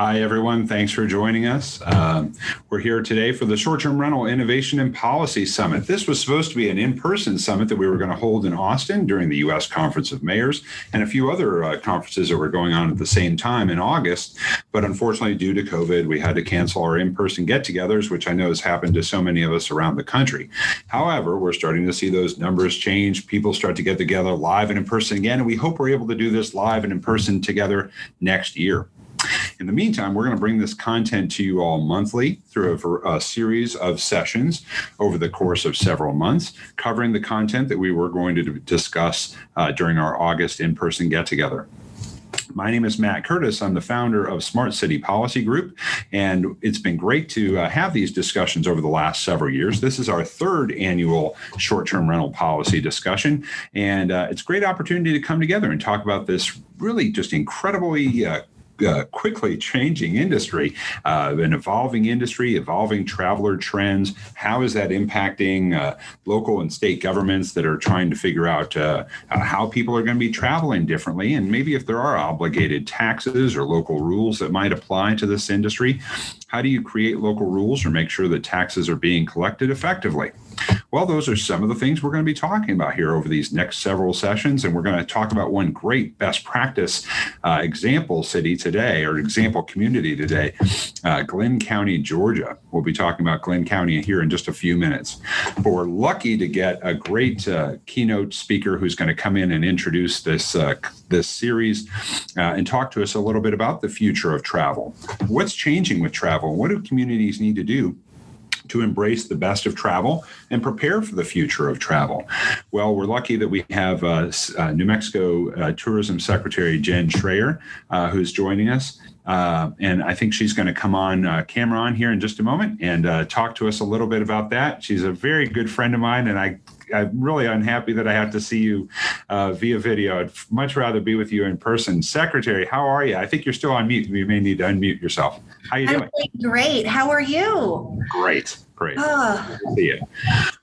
Hi, everyone. Thanks for joining us. Um, we're here today for the Short Term Rental Innovation and Policy Summit. This was supposed to be an in person summit that we were going to hold in Austin during the U.S. Conference of Mayors and a few other uh, conferences that were going on at the same time in August. But unfortunately, due to COVID, we had to cancel our in person get togethers, which I know has happened to so many of us around the country. However, we're starting to see those numbers change. People start to get together live and in person again. And we hope we're able to do this live and in person together next year. In the meantime, we're going to bring this content to you all monthly through a, a, series of sessions over the course of several months, covering the content that we were going to discuss uh, during our August in person get together. My name is Matt Curtis. I'm the founder of Smart City Policy Group, and it's been great to uh, have these discussions over the last several years. This is our third annual short term rental policy discussion, and uh, it's a great opportunity to come together and talk about this really just incredibly uh, uh, quickly changing industry, uh, an evolving industry, evolving traveler trends. How is that impacting uh, local and state governments that are trying to figure out uh, uh, how people are going to be traveling differently? And maybe if there are obligated taxes or local rules that might apply to this industry, how do you create local rules or make sure that taxes are being collected effectively? Well, those are some of the things we're going to be talking about here over these next several sessions. And we're going to talk about one great best practice uh, example city today or example community today, uh, Glynn County, Georgia. We'll be talking about Glynn County here in just a few minutes. But we're lucky to get a great uh, keynote speaker who's going to come in and introduce this, uh, this series uh, and talk to us a little bit about the future of travel. What's changing with travel? What do communities need to do to embrace the best of travel and prepare for the future of travel. Well, we're lucky that we have uh, uh, New Mexico uh, Tourism Secretary Jen Schroer, uh, who's joining us. Uh, and I think she's going to come on uh, camera on here in just a moment and talk to us a little bit about that. She's a very good friend of mine, and I I'm really unhappy that I have to see you uh, via video. I'd much rather be with you in person. Secretary, how are you? I think you're still on mute. You may need to unmute yourself. How are you doing? great. How are you? Great. Great. Uh, see you.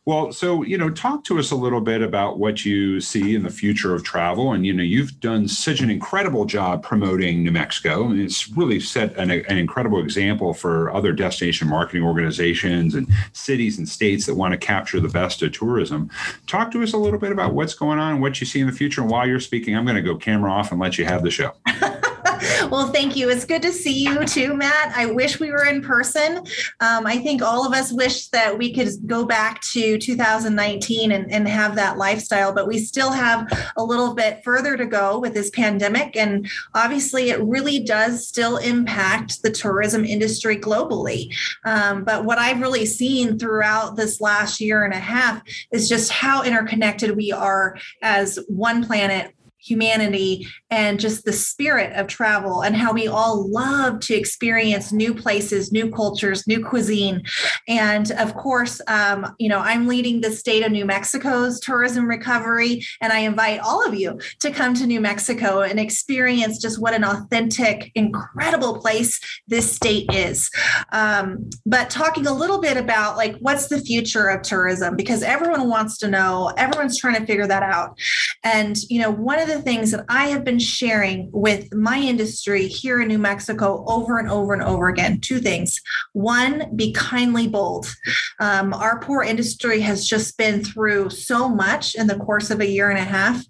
Well, so you know, talk to us a little bit about what you see in the future of travel, and you know, you've done such an incredible job promoting New Mexico, and it's really set an, an incredible example for other destination marketing organizations and cities and states that want to capture the best of tourism. Talk to us a little bit about what's going on, what you see in the future, and while you're speaking, I'm going to go camera off and let you have the show. well, thank you. It's good to see you too, Matt. I wish we were in person. Um, I think all of us wish that we could go back to 2019 and, and have that lifestyle, but we still have a little bit further to go with this pandemic. And obviously, it really does still impact the tourism industry globally. Um, but what I've really seen throughout this last year and a half is just how interconnected we are as one planet humanity and just the spirit of travel and how we all love to experience new places, new cultures, new cuisine. And of course, um, you know, I'm leading the state of New Mexico's tourism recovery, and I invite all of you to come to New Mexico and experience just what an authentic, incredible place this state is. Um, but talking a little bit about like what's the future of tourism because everyone wants to know, everyone's trying to figure that out. And you know, one of the things that I have been sharing with my industry here in New Mexico over and over and over again two things. One, be kindly bold. Um, our poor industry has just been through so much in the course of a year and a half.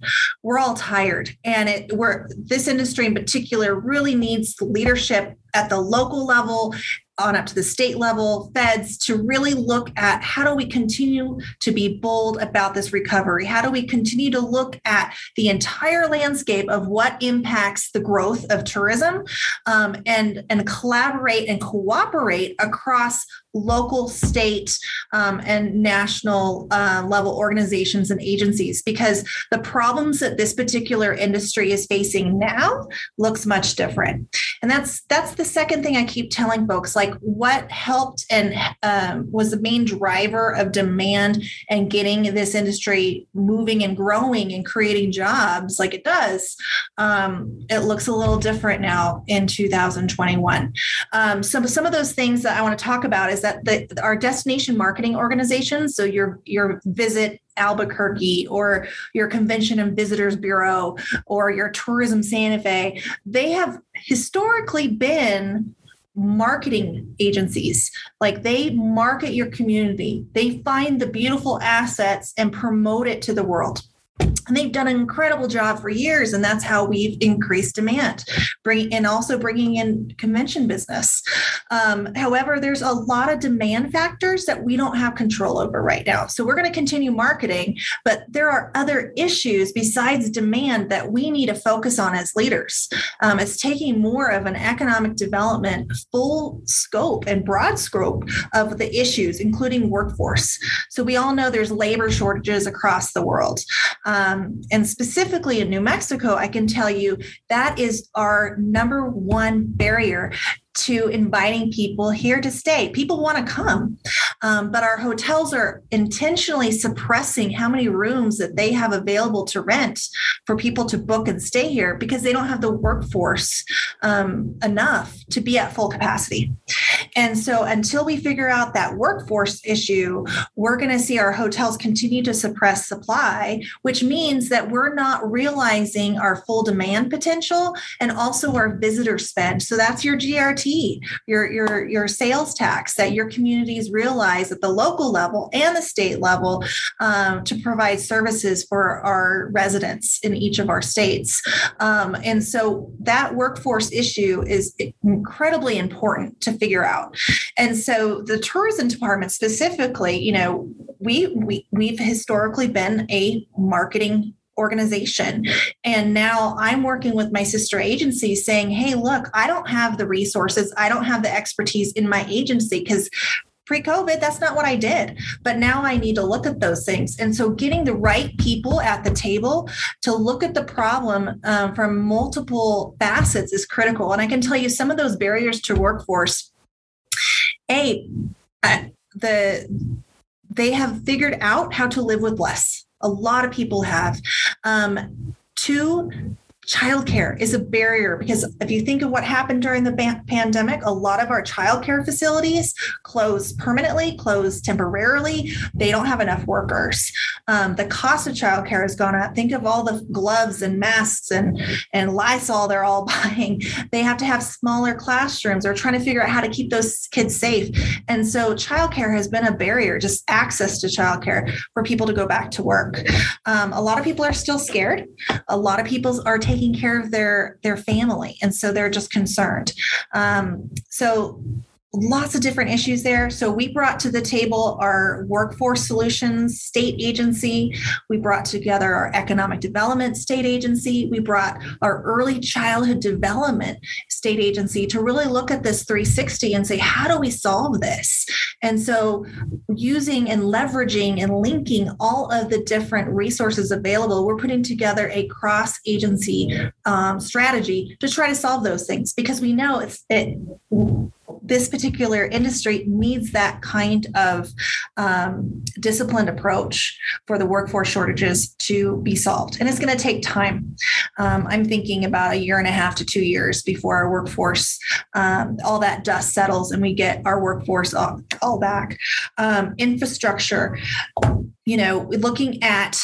We're all tired, and it, we're this industry in particular really needs leadership at the local level on up to the state level, feds, to really look at how do we continue to be bold about this recovery? How do we continue to look at the entire landscape of what impacts the growth of tourism um, and, and collaborate and cooperate across local, state, um, and national uh, level organizations and agencies because the problems that this particular industry is facing now looks much different. And that's that's the second thing I keep telling folks. Like, what helped and um, was the main driver of demand and getting this industry moving and growing and creating jobs like it does. Um, it looks a little different now in 2021. Um, so some of those things that I want to talk about is that the, our destination marketing organizations, so your your visit Albuquerque or your Convention and Visitors Bureau or your Tourism Santa Fe, they have historically been marketing agencies. Like they market your community, they find the beautiful assets and promote it to the world and they've done an incredible job for years and that's how we've increased demand and also bringing in convention business. Um, however there's a lot of demand factors that we don't have control over right now. So we're going to continue marketing but there are other issues besides demand that we need to focus on as leaders. Um, it's taking more of an economic development full scope and broad scope of the issues including workforce. So we all know there's labor shortages across the world um, and specifically in New Mexico, I can tell you that is our number one barrier to inviting people here to stay. People want to come, um, but our hotels are intentionally suppressing how many rooms that they have available to rent for people to book and stay here because they don't have the workforce um, enough to be at full capacity. And so, until we figure out that workforce issue, we're going to see our hotels continue to suppress supply, which means that we're not realizing our full demand potential and also our visitor spend. So, that's your GRT your your your sales tax that your communities realize at the local level and the state level um, to provide services for our residents in each of our states. Um, and so that workforce issue is incredibly important to figure out. And so the tourism department specifically, you know, we, we we've historically been a marketing organization. And now I'm working with my sister agency saying, hey, look, I don't have the resources, I don't have the expertise in my agency because pre COVID, that's not what I did. But now I need to look at those things. And so getting the right people at the table to look at the problem um, from multiple facets is critical. And I can tell you some of those barriers to workforce. A, uh, the they have figured out how to live with less a lot of people have. Um, two, childcare is a barrier because if you think of what happened during the pandemic, a lot of our childcare facilities closed permanently, closed temporarily. They don't have enough workers. Um, the cost of childcare has gone up. Think of all the gloves and masks and and Lysol they're all buying. They have to have smaller classrooms. They're trying to figure out how to keep those kids safe. And so childcare has been a barrier, just access to childcare for people to go back to work. Um, a lot of people are still scared. A lot of people are taking taking care of their their family. And so they're just concerned. Um, so lots of different issues there. So we brought to the table our workforce solutions state agency. We brought together our economic development state agency. We brought our early childhood development state agency to really look at this 360 and say, how do we solve this? And so using and leveraging and linking all of the different resources available, we're putting together a cross agency um, strategy to try to solve those things because we know it's it this particular industry needs that kind of um, disciplined approach for the workforce shortages to be solved. And it's going to take time. Um, I'm thinking about a year and a half to two years before our workforce, um, all that dust settles and we get our workforce all, all back. Um, infrastructure, you know, looking at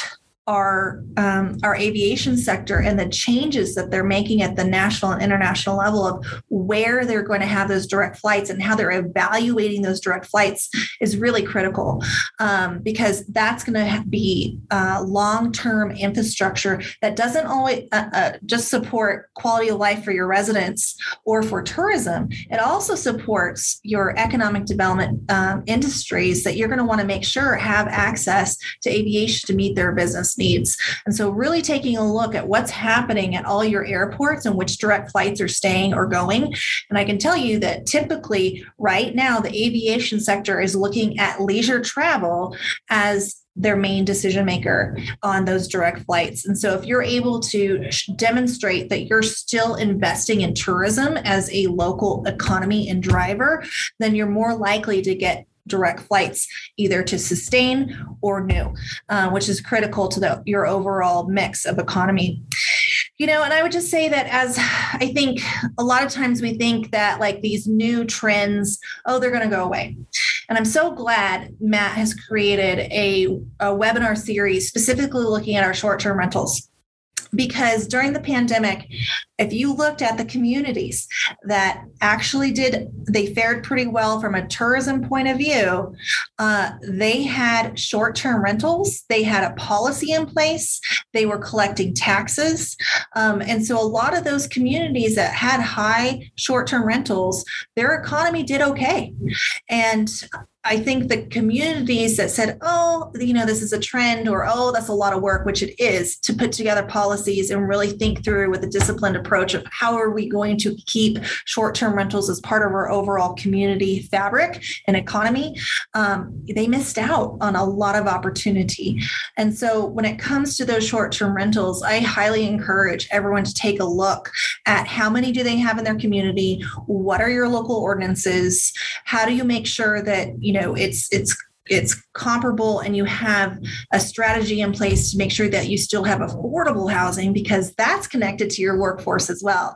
our um, our aviation sector and the changes that they're making at the national and international level of where they're going to have those direct flights and how they're evaluating those direct flights is really critical. Um, because that's going to be uh, long-term infrastructure that doesn't always uh, uh, just support quality of life for your residents or for tourism. It also supports your economic development um, industries that you're going to want to make sure have access to aviation to meet their business needs. And so, really taking a look at what's happening at all your airports and which direct flights are staying or going. And I can tell you that typically, right now, the aviation sector is looking at leisure travel as their main decision maker on those direct flights. And so, if you're able to demonstrate that you're still investing in tourism as a local economy and driver, then you're more likely to get direct flights either to sustain or new uh, which is critical to the, your overall mix of economy. You know and i would just say that as i think a lot of times we think that like these new trends oh they're going to go away. And I'm so glad Matt has created a, a webinar series specifically looking at our short term rentals because during the pandemic if you looked at the communities that actually did they fared pretty well from a tourism point of view uh, they had short-term rentals they had a policy in place they were collecting taxes. Um, and so a lot of those communities that had high short-term rentals their economy did okay. And I think the communities that said, oh, you know, this is a trend or, oh, that's a lot of work, which it is, to put together policies and really think through with a disciplined approach of how are we going to keep short term rentals as part of our overall community fabric and economy, um, they missed out on a lot of opportunity. And so when it comes to those short term rentals, I highly encourage everyone to take a look at how many do they have in their community? What are your local ordinances? How do you make sure that, you know it's it's it's comparable and you have a strategy in place to make sure that you still have affordable housing because that's connected to your workforce as well.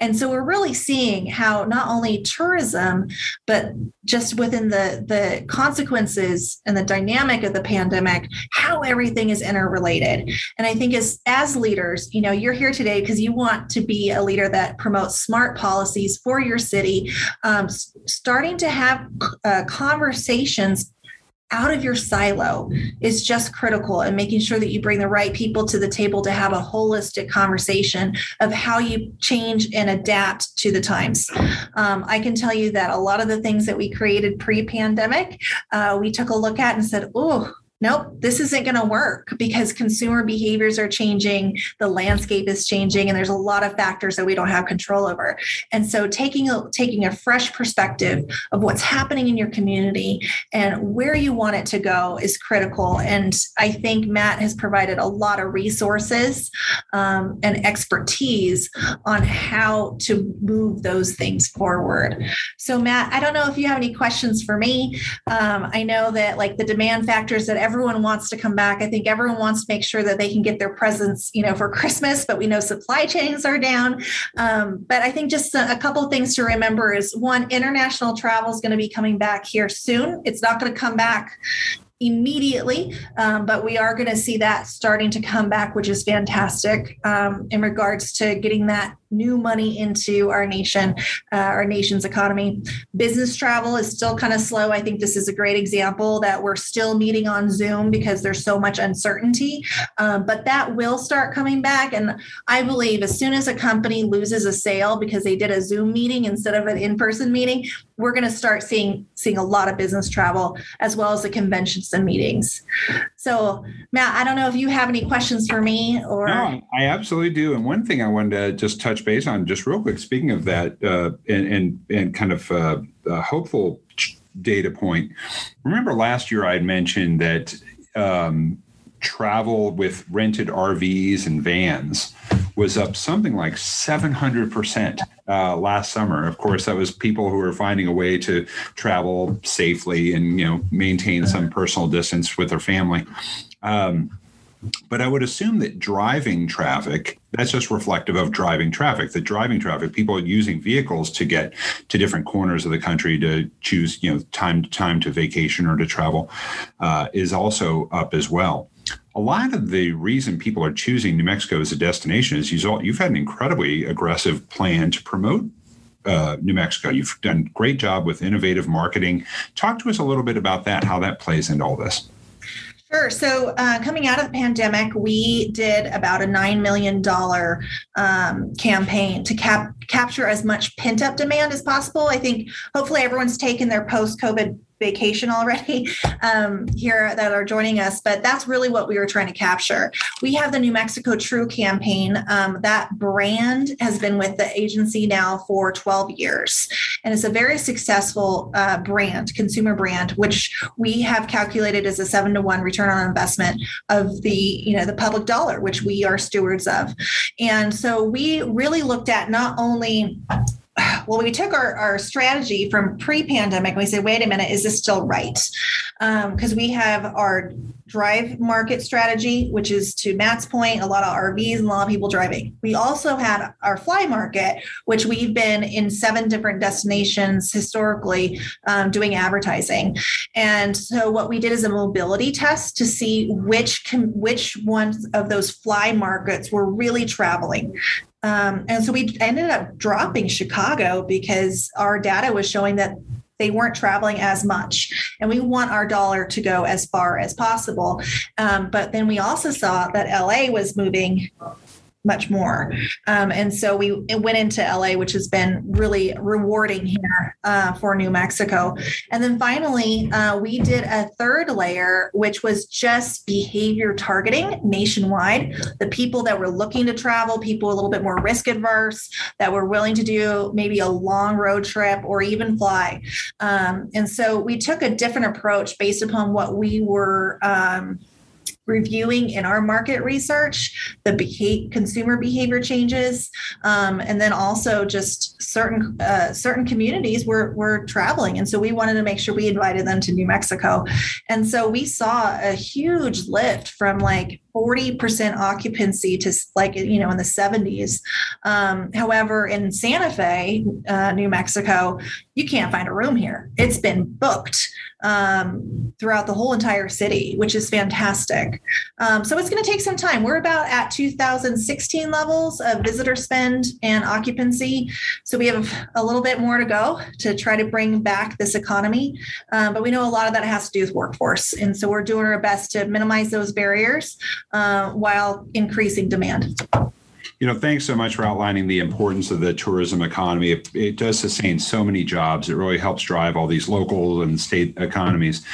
And so we're really seeing how not only tourism, but just within the, the consequences and the dynamic of the pandemic, how everything is interrelated. And I think as, as leaders, you know, you're here today because you want to be a leader that promotes smart policies for your city, um, starting to have uh, conversations out of your silo is just critical and making sure that you bring the right people to the table to have a holistic conversation of how you change and adapt to the times. Um, I can tell you that a lot of the things that we created pre pandemic, uh, we took a look at and said, oh, nope, this isn't going to work because consumer behaviors are changing, the landscape is changing, and there's a lot of factors that we don't have control over. And so taking a taking a fresh perspective of what's happening in your community and where you want it to go is critical. And I think Matt has provided a lot of resources um, and expertise on how to move those things forward. So Matt, I don't know if you have any questions for me. Um, I know that like the demand factors that every everyone wants to come back. I think everyone wants to make sure that they can get their presents, you know, for Christmas, but we know supply chains are down. Um, but I think just a, a couple things to remember is one, international travel is going to be coming back here soon. It's not going to come back immediately, um, but we are going to see that starting to come back, which is fantastic um, in regards to getting that new money into our nation, uh, our nation's economy. Business travel is still kind of slow. I think this is a great example that we're still meeting on Zoom because there's so much uncertainty, um, but that will start coming back. And I believe as soon as a company loses a sale because they did a Zoom meeting instead of an in-person meeting, we're going to start seeing seeing a lot of business travel as well as the conventions and meetings. So, Matt, I don't know if you have any questions for me or. No, I absolutely do. And one thing I wanted to just touch base on just real quick. Speaking of that, uh, and, and and kind of uh, a hopeful data point. Remember last year I had mentioned that um, travel with rented RVs and vans was up something like 700% uh, last summer. Of course, that was people who were finding a way to travel safely and, you know, maintain some personal distance with their family. Um, but I would assume that driving traffic, that's just reflective of driving traffic. The driving traffic, people using vehicles to get to different corners of the country to choose, you know, time to time to vacation or to travel, uh, is also up as well. A lot of the reason people are choosing New Mexico as a destination is you've had an incredibly aggressive plan to promote uh, New Mexico. You've done a great job with innovative marketing. Talk to us a little bit about that, how that plays into all this. Sure. So, uh, coming out of the pandemic, we did about a $9 million um, campaign to cap- capture as much pent up demand as possible. I think hopefully everyone's taken their post COVID vacation already um, here that are joining us, but that's really what we were trying to capture. We have the New Mexico True campaign. Um, that brand has been with the agency now for 12 years, and it's a very successful uh, brand, consumer brand, which we have calculated as a seven to one return on investment of the you know the public dollar, which we are stewards of. And so we really looked at not only well, we took our, our strategy from pre-pandemic and we said, wait a minute, is this still right? Because um, we have our drive market strategy, which is to Matt's point, a lot of RVs and a lot of people driving. We also had our fly market, which we've been in seven different destinations historically um, doing advertising. And so what we did is a mobility test to see which which ones of those fly markets were really traveling. Um, and so we ended up dropping Chicago because our data was showing that they weren't traveling as much. And we want our dollar to go as far as possible. Um, but then we also saw that LA was moving much more. Um, and so we went into LA, which has been really rewarding here uh, for New Mexico. And then finally, uh, we did a third layer, which was just behavior targeting nationwide. The people that were looking to travel, people a little bit more risk adverse, that were willing to do maybe a long road trip or even fly. Um, and so we took a different approach based upon what we were. Um, reviewing in our market research the behavior, consumer behavior changes um, and then also just certain uh, certain communities were, were traveling. And so we wanted to make sure we invited them to new mexico. And so we saw a huge lift from like 40% occupancy to like you know in the 70s um, however in santa fe uh, new mexico you can't find a room here. It's been booked um, throughout the whole entire city, which is fantastic. Um, so it's going to take some time. We're about at 2016 levels of visitor spend and occupancy. So we have a little bit more to go to try to bring back this economy. Um, but we know a lot of that has to do with workforce. And so we're doing our best to minimize those barriers uh, while increasing demand. You know, thanks so much for outlining the importance of the tourism economy. It, it, does sustain so many jobs. It really helps drive all these local and state economies.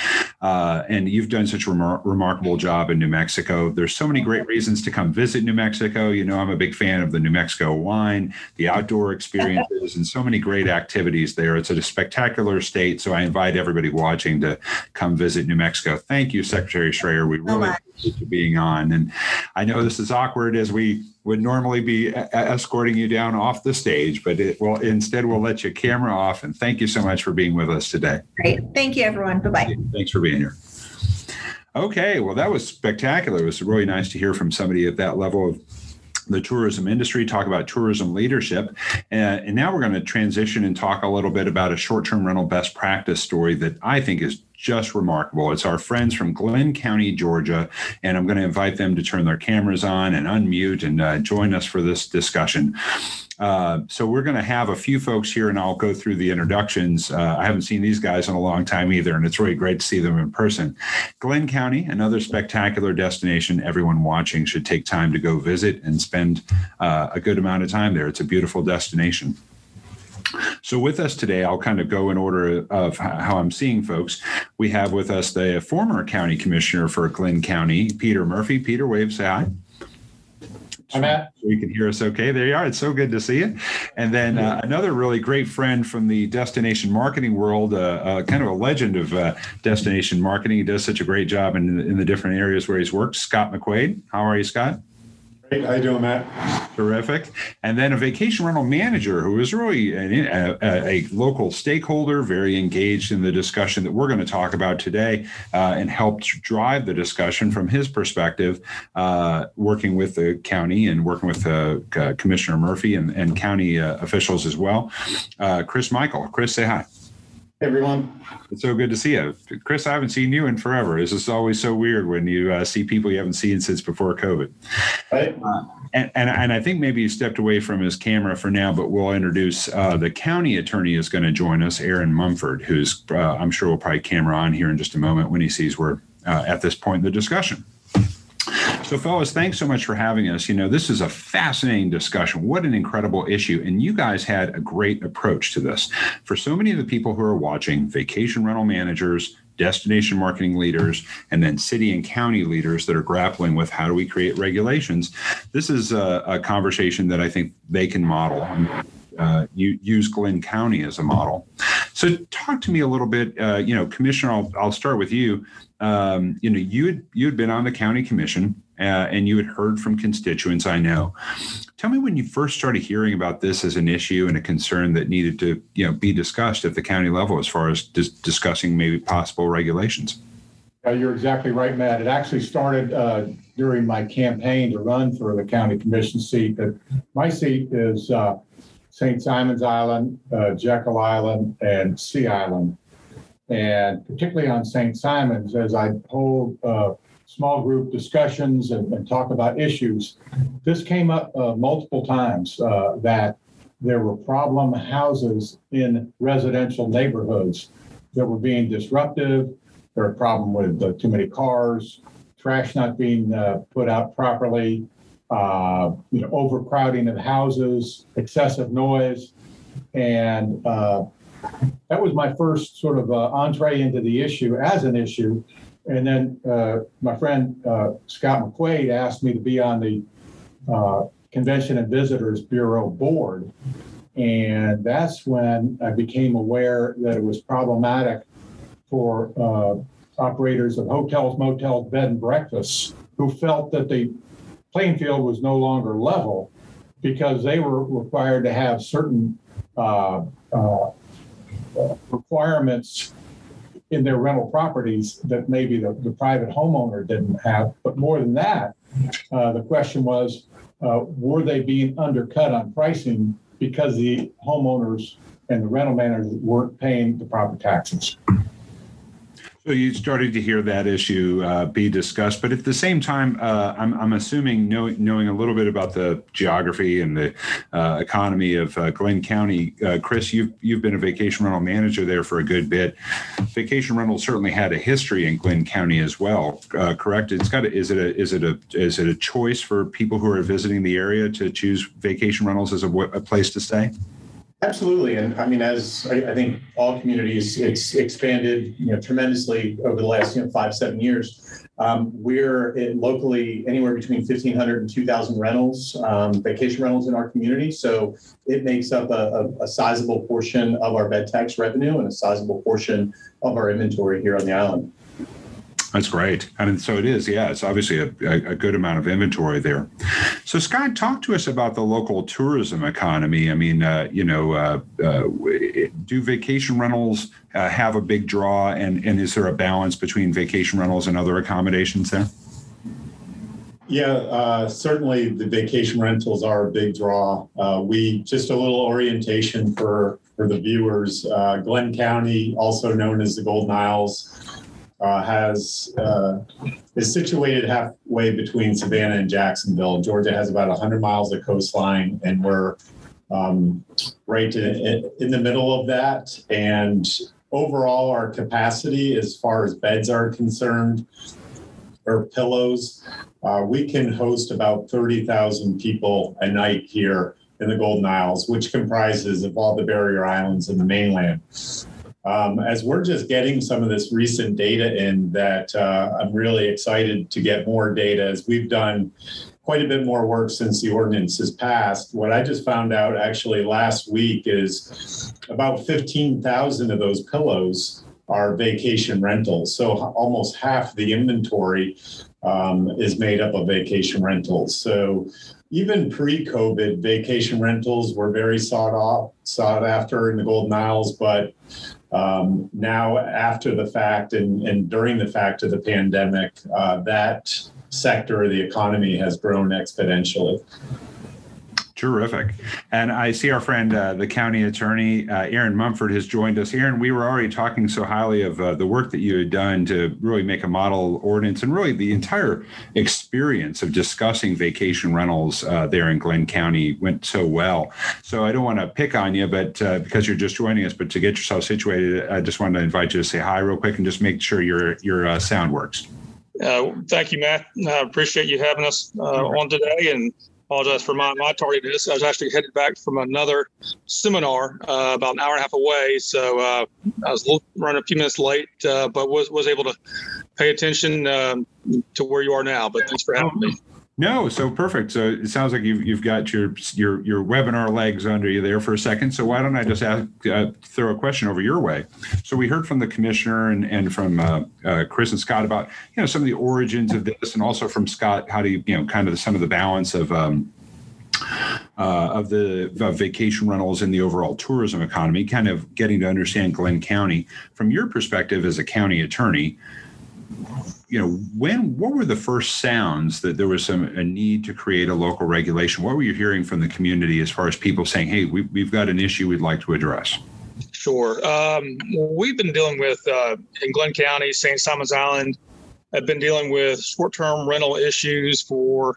Uh, and you've done such a remar- remarkable job in New Mexico. There's so many great reasons to come visit New Mexico. You know, I'm a big fan of the New Mexico wine, the outdoor experiences, and so many great activities there. It's a spectacular state. So I invite everybody watching to come visit New Mexico. Thank you, Secretary Schroer. We really appreciate you being on. And I know this is awkward as we would normally be escorting you down off the stage, but it will instead we'll let you camera off. And thank you so much for being with us today. Great. Thank you, everyone. Bye bye. Thanks for being here. Okay, well, that was spectacular. It was really nice to hear from somebody at that level of the tourism industry, talk about tourism leadership. And, and now we're going to transition and talk a little bit about a short term rental best practice story that I think is just remarkable. It's our friends from Glynn County, Georgia, and I'm going to invite them to turn their cameras on and unmute and uh, join us for this discussion. Uh, so we're going to have a few folks here, and I'll go through the introductions. Uh, I haven't seen these guys in a long time either, and it's really great to see them in person. Glynn County, another spectacular destination. Everyone watching should take time to go visit and spend uh, a good amount of time there. It's a beautiful destination. So, with us today, I'll kind of go in order of how I'm seeing folks. We have with us the former county commissioner for Glynn County, Peter Murphy. Peter, wave, say hi. Hi, Matt. So you can hear us okay. There you are. It's so good to see you. And then uh, another really great friend from the destination marketing world, uh, uh, kind of a legend of uh, destination marketing. He does such a great job in, in the different areas where he's worked. Scott McQuade. How are you, Scott? Great. How you doing, Matt? Terrific. And then a vacation rental manager who is really a, a, a, local stakeholder, very engaged in the discussion that we're going to talk about today, uh, and helped drive the discussion from his perspective, uh, working with the county and working with uh, Commissioner Murphy and, and county uh, officials as well. Uh, Chris Michael. Chris, say hi. Everyone. It's so good to see you. Chris, I haven't seen you in forever. This is always so weird when you uh, see people you haven't seen since before COVID. Right. Uh, and, and, and, I think maybe he stepped away from his camera for now, but we'll introduce uh, the county attorney is going to join us, Aaron Mumford, who's uh, I'm sure will probably camera on here in just a moment when he sees we're uh, at this point in the discussion. So, fellas, thanks so much for having us. You know, this is a fascinating discussion. What an incredible issue. And you guys had a great approach to this. For so many of the people who are watching, vacation rental managers, destination marketing leaders, and then city and county leaders that are grappling with how do we create regulations, this is a, a conversation that I think they can model. Uh, you use Glynn County as a model. So, talk to me a little bit. Uh, you know, Commissioner, I'll, I'll start with you. Um, you know, you had you had been on the county commission, uh, and you had heard from constituents, I know. Tell me when you first started hearing about this as an issue and a concern that needed to you know, be discussed at the county level as far as dis- discussing maybe possible regulations. You're exactly right, Matt. It actually started uh, during my campaign to run for the county commission seat. My seat is uh, St. Simons Island, uh, Jekyll Island, and Sea Island. And particularly on St. Simons, as I hold uh, small group discussions and and talk about issues, this came up uh, multiple times uh, that there were problem houses in residential neighborhoods that were being disruptive, there were a problem with uh, too many cars, trash not being uh, put out properly, uh, you know, overcrowding of houses, excessive noise, and that was my first sort of uh, entree into the issue as an issue. And then uh, my friend uh, Scott McQuade asked me to be on the uh, Convention and Visitors Bureau board. And that's when I became aware that it was problematic for uh, operators of hotels, motels, bed and breakfasts who felt that the playing field was no longer level because they were required to have certain uh, uh, requirements in their rental properties that maybe the, the private homeowner didn't have. But more than that, uh, the question was, uh, were they being undercut on pricing because the homeowners and the rental managers weren't paying the proper taxes? So you started to hear that issue uh, be discussed, but at the same time, uh, I'm, I'm, assuming know, knowing a little bit about the geography and the uh, economy of uh, Glynn County, uh, Chris, you've you've been a vacation rental manager there for a good bit. Vacation rentals certainly had a history in Glynn County as well, uh, correct? It's got a, is it a is it a is it a choice for people who are visiting the area to choose vacation rentals as a, a place to stay? Absolutely, and I mean, as I, I, think all communities, it's expanded, you know, tremendously over the last, you know, five seven years. Um, we're locally anywhere between 1,500 and 2,000 rentals, um, vacation rentals in our community. So it makes up a, a, a sizable portion of our bed tax revenue and a sizable portion of our inventory here on the island. That's great. And so it is. Yeah, it's obviously a, a, good amount of inventory there. So, Scott, talk to us about the local tourism economy. I mean, uh, you know, uh, uh, do vacation rentals uh, have a big draw? And, and is there a balance between vacation rentals and other accommodations there? Yeah, uh, certainly the vacation rentals are a big draw. Uh, we just a little orientation for for the viewers. Glynn County, also known as the Golden Isles, uh, has uh, is situated halfway between Savannah and Jacksonville. Georgia has about 100 miles of coastline, and we're um, right in, in the middle of that. And overall, our capacity, as far as beds are concerned, or pillows, uh, we can host about 30,000 people a night here in the Golden Isles, which comprises of all the barrier islands and the mainland. Um, as we're just getting some of this recent data in that uh, I'm really excited to get more data as we've done quite a bit more work since the ordinance has passed. What I just found out actually last week is about 15,000 of those pillows are vacation rentals. So almost half the inventory um, is made up of vacation rentals. So even pre-COVID, vacation rentals were very sought off, sought after in the Golden Isles, but um, now, after the fact and, and during the fact of the pandemic, uh, that sector of the economy has grown exponentially. Terrific. And I see our friend, uh, the county attorney, uh, Aaron Mumford, has joined us. Aaron, we were already talking so highly of uh, the work that you had done to really make a model ordinance and really the entire experience of discussing vacation rentals uh, there in Glynn County went so well. So I don't want to pick on you, but uh, because you're just joining us, but to get yourself situated, I just wanted to invite you to say hi real quick and just make sure your, your uh, sound works. thank you, Matt. I appreciate you having us on today and apologize for my, my tardiness. I was actually headed back from another seminar uh, about an hour and a half away. So uh, I was running a few minutes late, uh, but was, was able to pay attention um, to where you are now. But thanks for having me. No, so perfect. So it sounds like you've you've got your your your webinar legs under you there for a second. So why don't I just ask, uh, throw a question over your way? So we heard from the commissioner and and from uh, uh, Chris and Scott about you know some of the origins of this, and also from Scott how do you you know kind of some of the balance of. Um, uh, of the of vacation rentals in the overall tourism economy, kind of getting to understand Glynn County from your perspective as a county attorney you know, when what were the first sounds that there was some a need to create a local regulation? What were you hearing from the community as far as people saying, "Hey, we, we've got an issue we'd like to address"? Sure. Um, we've been dealing with uh, in Glynn County, St. Simons Island. I've been dealing with short-term rental issues for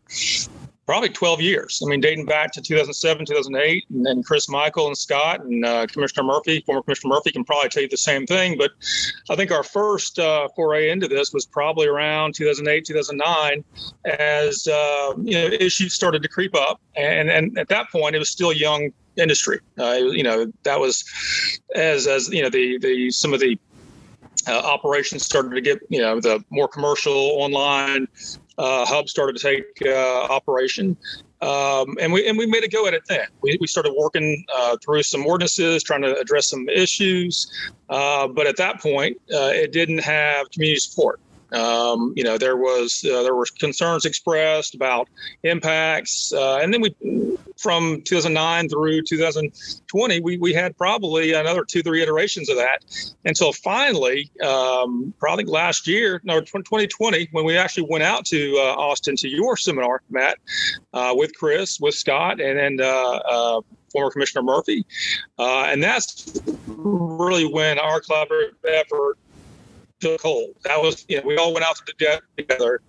probably 12 years. I mean, dating back to 2007, 2008, and then Chris Michael and Scott and uh, Commissioner Murphy, former Commissioner Murphy, can probably tell you the same thing. But I think our first uh, foray into this was probably around 2008, 2009, as uh, you know issues started to creep up, and and at that point it was still young industry. Uh, you know, that was as as you know the the some of the uh, operations started to get you know the more commercial online uh, hub started to take uh, operation. Um, and we and we made a go at it then. We, we started working uh, through some ordinances, trying to address some issues. Uh, but at that point, uh, it didn't have community support. Um, you know, there was uh, there were concerns expressed about impacts, uh, and then we, from 2009 through 2020, we we had probably another two three iterations of that until finally, um, probably last year, no, 2020, when we actually went out to uh, Austin to your seminar, Matt, uh, with Chris, with Scott, and then uh, uh, former Commissioner Murphy. Uh, and that's really when our collaborative effort took hold. That was, you know, we all went out together,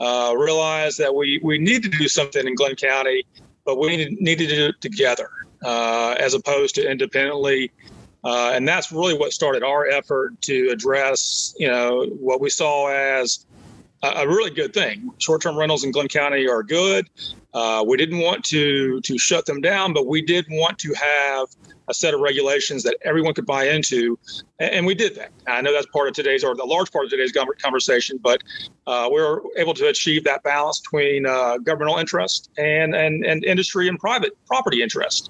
uh, realized that we, we need to do something in Glynn County, but we needed to do it together uh, as opposed to independently. Uh, and that's really what started our effort to address, you know, what we saw as a, a really good thing. Short-term rentals in Glynn County are good. Uh, we didn't want to to shut them down, but we did want to have a set of regulations that everyone could buy into, and we did that. I know that's part of today's or the large part of today's government conversation, but uh, we were able to achieve that balance between uh, governmental interest and, and and industry and private property interest,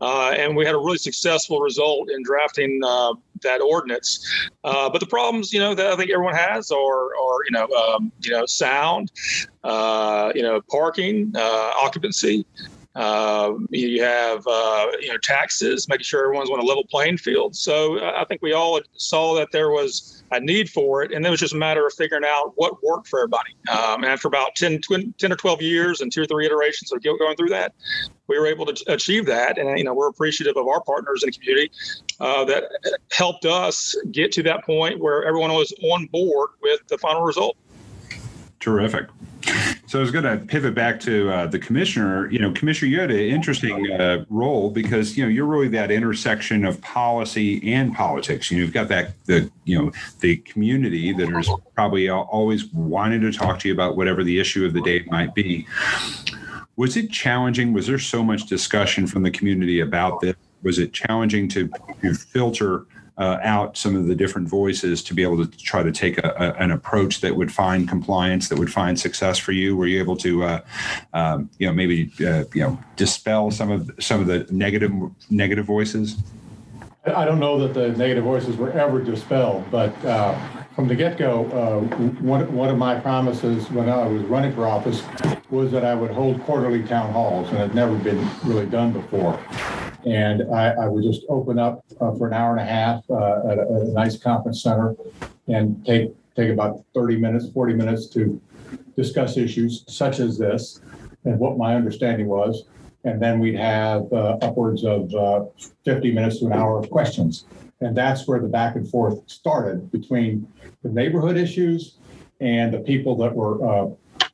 uh, and we had a really successful result in drafting uh, that ordinance. Uh, but the problems, you know, that I think everyone has are are you know um, you know sound, uh, you know parking, occupancy. Uh, you have uh, you know taxes, making sure everyone's on a level playing field. So uh, I think we all saw that there was a need for it, and it was just a matter of figuring out what worked for everybody. Um, after about 10, 20, 10 or 12 years and two or three iterations of going through that, we were able to achieve that. And you know we're appreciative of our partners in the community uh, that helped us get to that point where everyone was on board with the final result. Terrific. So I was going to pivot back to uh, the commissioner. You know, commissioner, you had an interesting uh, role because you know you're really that intersection of policy and politics. You know, you've got that the you know the community that is probably always wanting to talk to you about whatever the issue of the day might be. Was it challenging? Was there so much discussion from the community about this? Was it challenging to, to filter? Uh, out some of the different voices to be able to try to take a, a, an approach that would find compliance, that would find success for you? Were you able to, uh, um, you know, maybe uh, you know dispel some of some of the negative negative voices? I don't know that the negative voices were ever dispelled, but uh, from the get-go, uh, one, one of my promises when I was running for office was that I would hold quarterly town halls, and it had never been really done before. And I, I would just open up uh, for an hour and a half uh, at, a, at, a, nice conference center and take take about 30 minutes, 40 minutes to discuss issues such as this and what my understanding was. And then we'd have uh, upwards of uh, 50 minutes to an hour of questions. And that's where the back and forth started between the neighborhood issues and the people that were uh,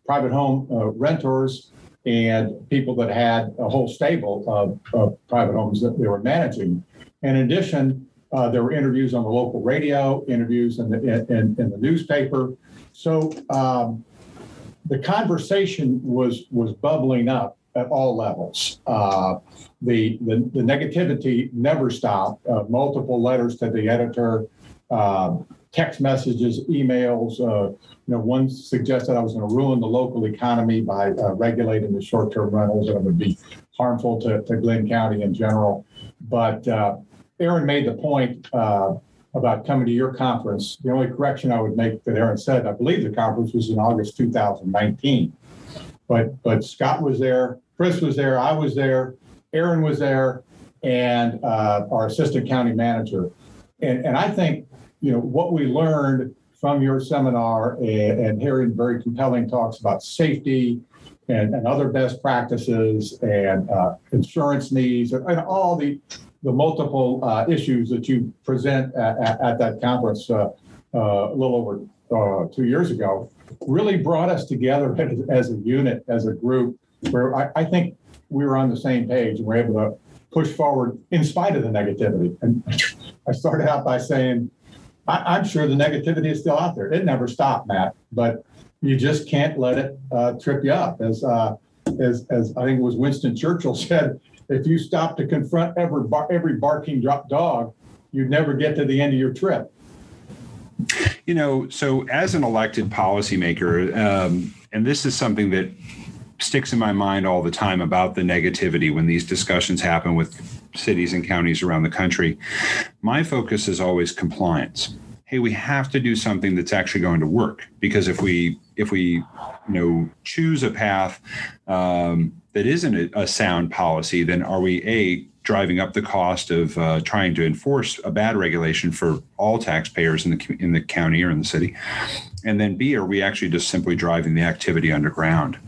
private home uh, renters and people that had a whole stable of, of private homes that they were managing. In addition, uh, there were interviews on the local radio, interviews in the, in, in the newspaper. So um, the conversation was was bubbling up at all levels. Uh, the, the, the negativity never stopped. Uh, multiple letters to the editor, uh, text messages, emails. Uh, you know, one suggested I was going to ruin the local economy by uh, regulating the short-term rentals, and it would be harmful to, to Glynn County in general. But uh, Aaron made the point uh, about coming to your conference. The only correction I would make that Aaron said, I believe the conference was in August 2019. But but Scott was there, Chris was there, I was there, Aaron was there, and uh, our assistant county manager. And, and I think, you know, what we learned from your seminar and, and hearing very compelling talks about safety and, and other best practices and uh, insurance needs and, and, all the, the multiple uh, issues that you present at, at, at that conference uh, uh a little over uh, two years ago really brought us together as, as, a unit, as a group, where I, I think we were on the same page and we're able to push forward in spite of the negativity. And I started out by saying, I, am sure the negativity is still out there. It never stopped, Matt, but you just can't let it uh, trip you up. As, uh, as, as I think it was Winston Churchill said, if you stop to confront every, bar- every barking dog, you'd never get to the end of your trip. You know, so as an elected policymaker, um, and this is something that sticks in my mind all the time about the negativity when these discussions happen with cities and counties around the country. My focus is always compliance. Hey, we have to do something that's actually going to work because if we if we you know choose a path um, that isn't a, a, sound policy, then are we a driving up the cost of uh, trying to enforce a bad regulation for all taxpayers in the in the county or in the city, and then b are we actually just simply driving the activity underground?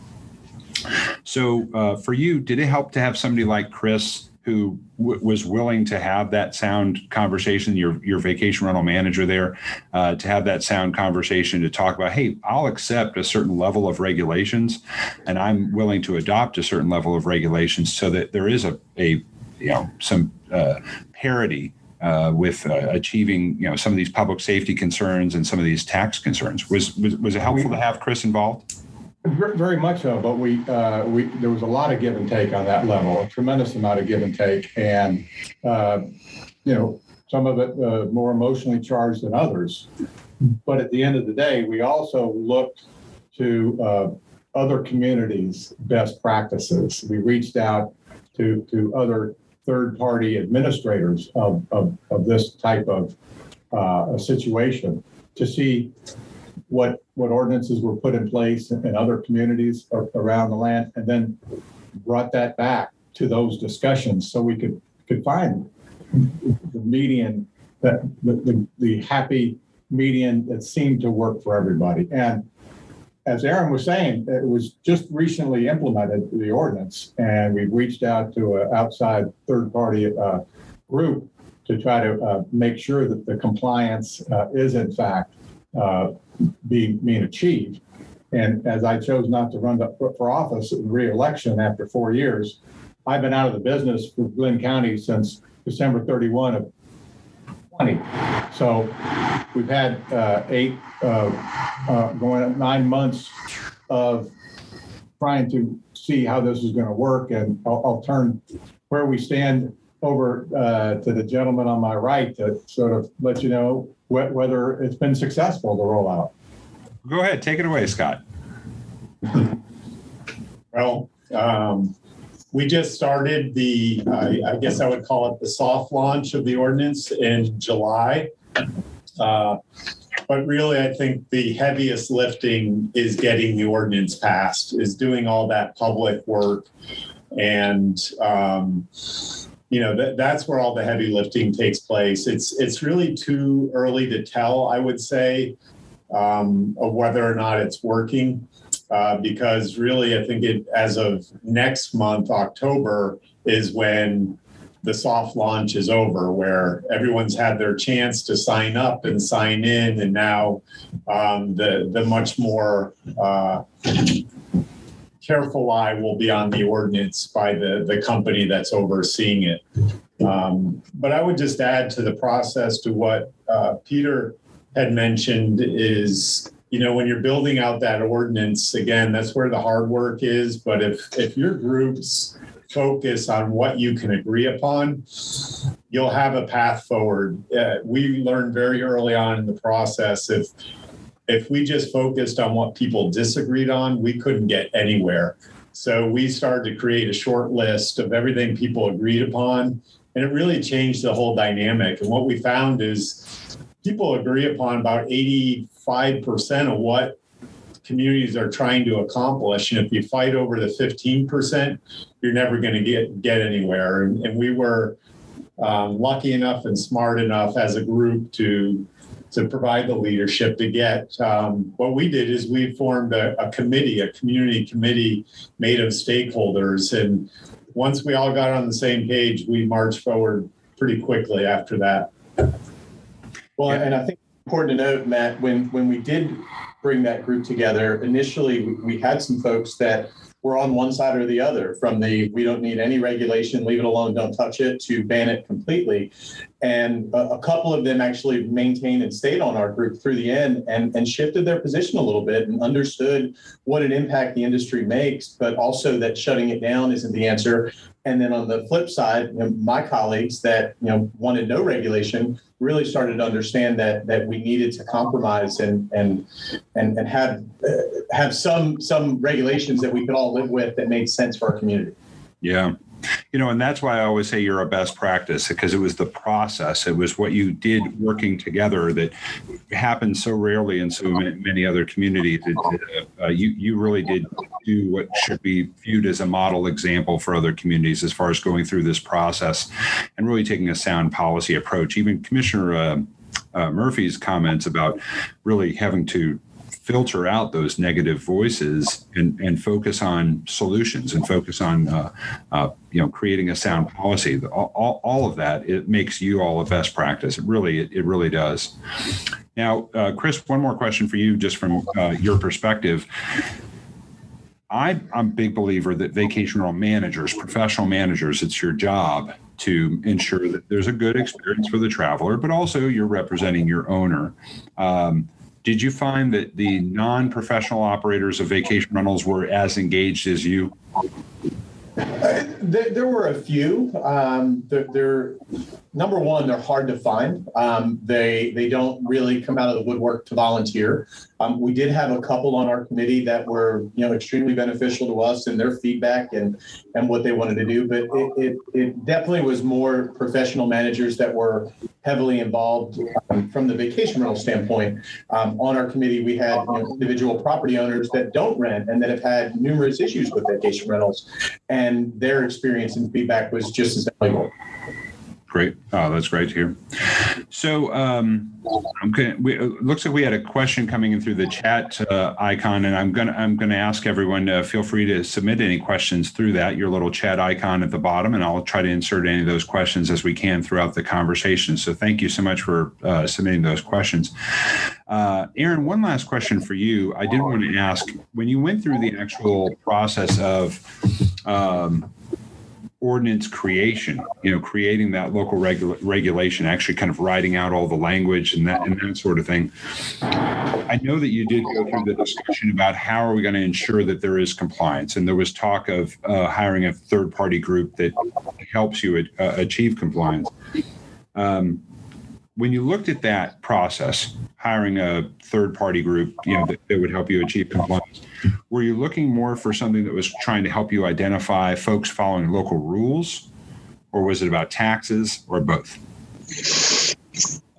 So uh, for you, did it help to have somebody like Chris who w- was willing to have that sound conversation, your your vacation rental manager there, uh, to have that sound conversation to talk about, hey, I'll accept a certain level of regulations, and I'm willing to adopt a certain level of regulations so that there is a a you know some uh, parity uh, with uh, achieving you know some of these public safety concerns and some of these tax concerns. Was was, was it helpful to have Chris involved? Very much so, but we uh, we there was a lot of give and take on that level, a tremendous amount of give and take, and uh, you know some of it uh, more emotionally charged than others. But at the end of the day, we also looked to uh, other communities' best practices. We reached out to to other third party administrators of, of, of this type of uh, situation to see what what ordinances were put in place in other communities around the land, and then brought that back to those discussions so we could could find the median that the, the, the happy median that seemed to work for everybody. And as Aaron was saying, it was just recently implemented the ordinance, and we've reached out to an outside third party uh, group to try to uh, make sure that the compliance uh, is in fact being, being achieved. And as I chose not to run for office reelection after four years, I've been out of the business for Glynn County since December 31 of 20. So we've had uh, eight, uh, uh, going nine months of trying to see how this is going to work. And I'll, I'll, turn where we stand over uh, to the gentleman on my right to sort of let you know wh- whether it's been successful, the rollout. Go ahead, take it away, Scott. well, um, we just started the, uh, I guess I would call it the soft launch of the ordinance in July. Uh, but really, I think the heaviest lifting is getting the ordinance passed, is doing all that public work. And, um, you know that, that's where all the heavy lifting takes place. It's it's really too early to tell i would say um, of whether or not it's working uh, because really i think it as of next month october is when the soft launch is over where everyone's had their chance to sign up and sign in and now um, the the much more uh, careful eye will be on the ordinance by the, the company that's overseeing it. Um, but I would just add to the process to what uh, Peter had mentioned is, you know, when you're building out that ordinance, again, that's where the hard work is. But if if your groups focus on what you can agree upon, you'll have a path forward. Uh, we learned very early on in the process if if we just focused on what people disagreed on, we couldn't get anywhere. So we started to create a short list of everything people agreed upon, and it really changed the whole dynamic. And what we found is people agree upon about 85% of what communities are trying to accomplish. And if you fight over the 15%, you're never going to get get anywhere. And, and we were um, lucky enough and smart enough as a group to to provide the leadership to get. Um, what we did is we formed a, a committee, a community committee made of stakeholders, and once we all got on the same page, we marched forward pretty quickly after that. Well, and I think important to note, Matt, when when we did bring that group together, initially we had some folks that were on one side or the other from the we don't need any regulation, leave it alone, don't touch it, to ban it completely. And a, couple of them actually maintained and stayed on our group through the end and, and shifted their position a little bit and understood what an impact the industry makes, but also that shutting it down isn't the answer. And then on the flip side, you know, my colleagues that you know wanted no regulation really started to understand that that we needed to compromise and and and and have uh, have some some regulations that we could all live with that made sense for our community. Yeah you know and that's why i always say you're a best practice because it was the process. It was what you did working together that happens so rarely in so many other communities it, uh, you you really did do what should be viewed as a model example for other communities as far as going through this process and really taking a sound policy approach. Even commissioner uh, uh, Murphy's comments about really having to filter out those negative voices and, and focus on solutions and focus on uh, uh, you know creating a sound policy. All, all, all, of that it makes you all a best practice. It really it, it really does. Now uh, chris one more question for you just from uh, your perspective. I, I'm a big believer that vacation rental managers, professional managers, it's your job to ensure that there's a good experience for the traveler, but also you're representing your owner. Um, did you find that the non-professional operators of vacation rentals were as engaged as you? There, there, were a few. Um, they're, they're, number one, they're hard to find. Um, they they don't really come out of the woodwork to volunteer. Um, we did have a couple on our committee that were you know extremely beneficial to us and their feedback and and what they wanted to do. But it it, it definitely was more professional managers that were heavily involved um, from the vacation rental standpoint. Um, on our committee, we had you know, individual property owners that don't rent and that have had numerous issues with vacation rentals, and their experience and feedback was just as valuable. Great. Oh, that's great to hear. So, um, I'm. We, it looks like we had a question coming in through the chat uh, icon, and I'm gonna I'm gonna ask everyone to feel free to submit any questions through that your little chat icon at the bottom, and I'll try to insert any of those questions as we can throughout the conversation. So, thank you so much for uh, submitting those questions. Uh, Aaron, one last question for you. I did want to ask when you went through the actual process of um, ordinance creation, you know, creating that local regula- regulation, actually kind of writing out all the language and that and that sort of thing. I know that you did go through the discussion about how are we going to ensure that there is compliance, and there was talk of uh, hiring a third party group that helps you uh, achieve compliance. Um, when you looked at that process, hiring a third party group, you know, that, that would help you achieve compliance, were you looking more for something that was trying to help you identify folks following local rules, or was it about taxes, or both?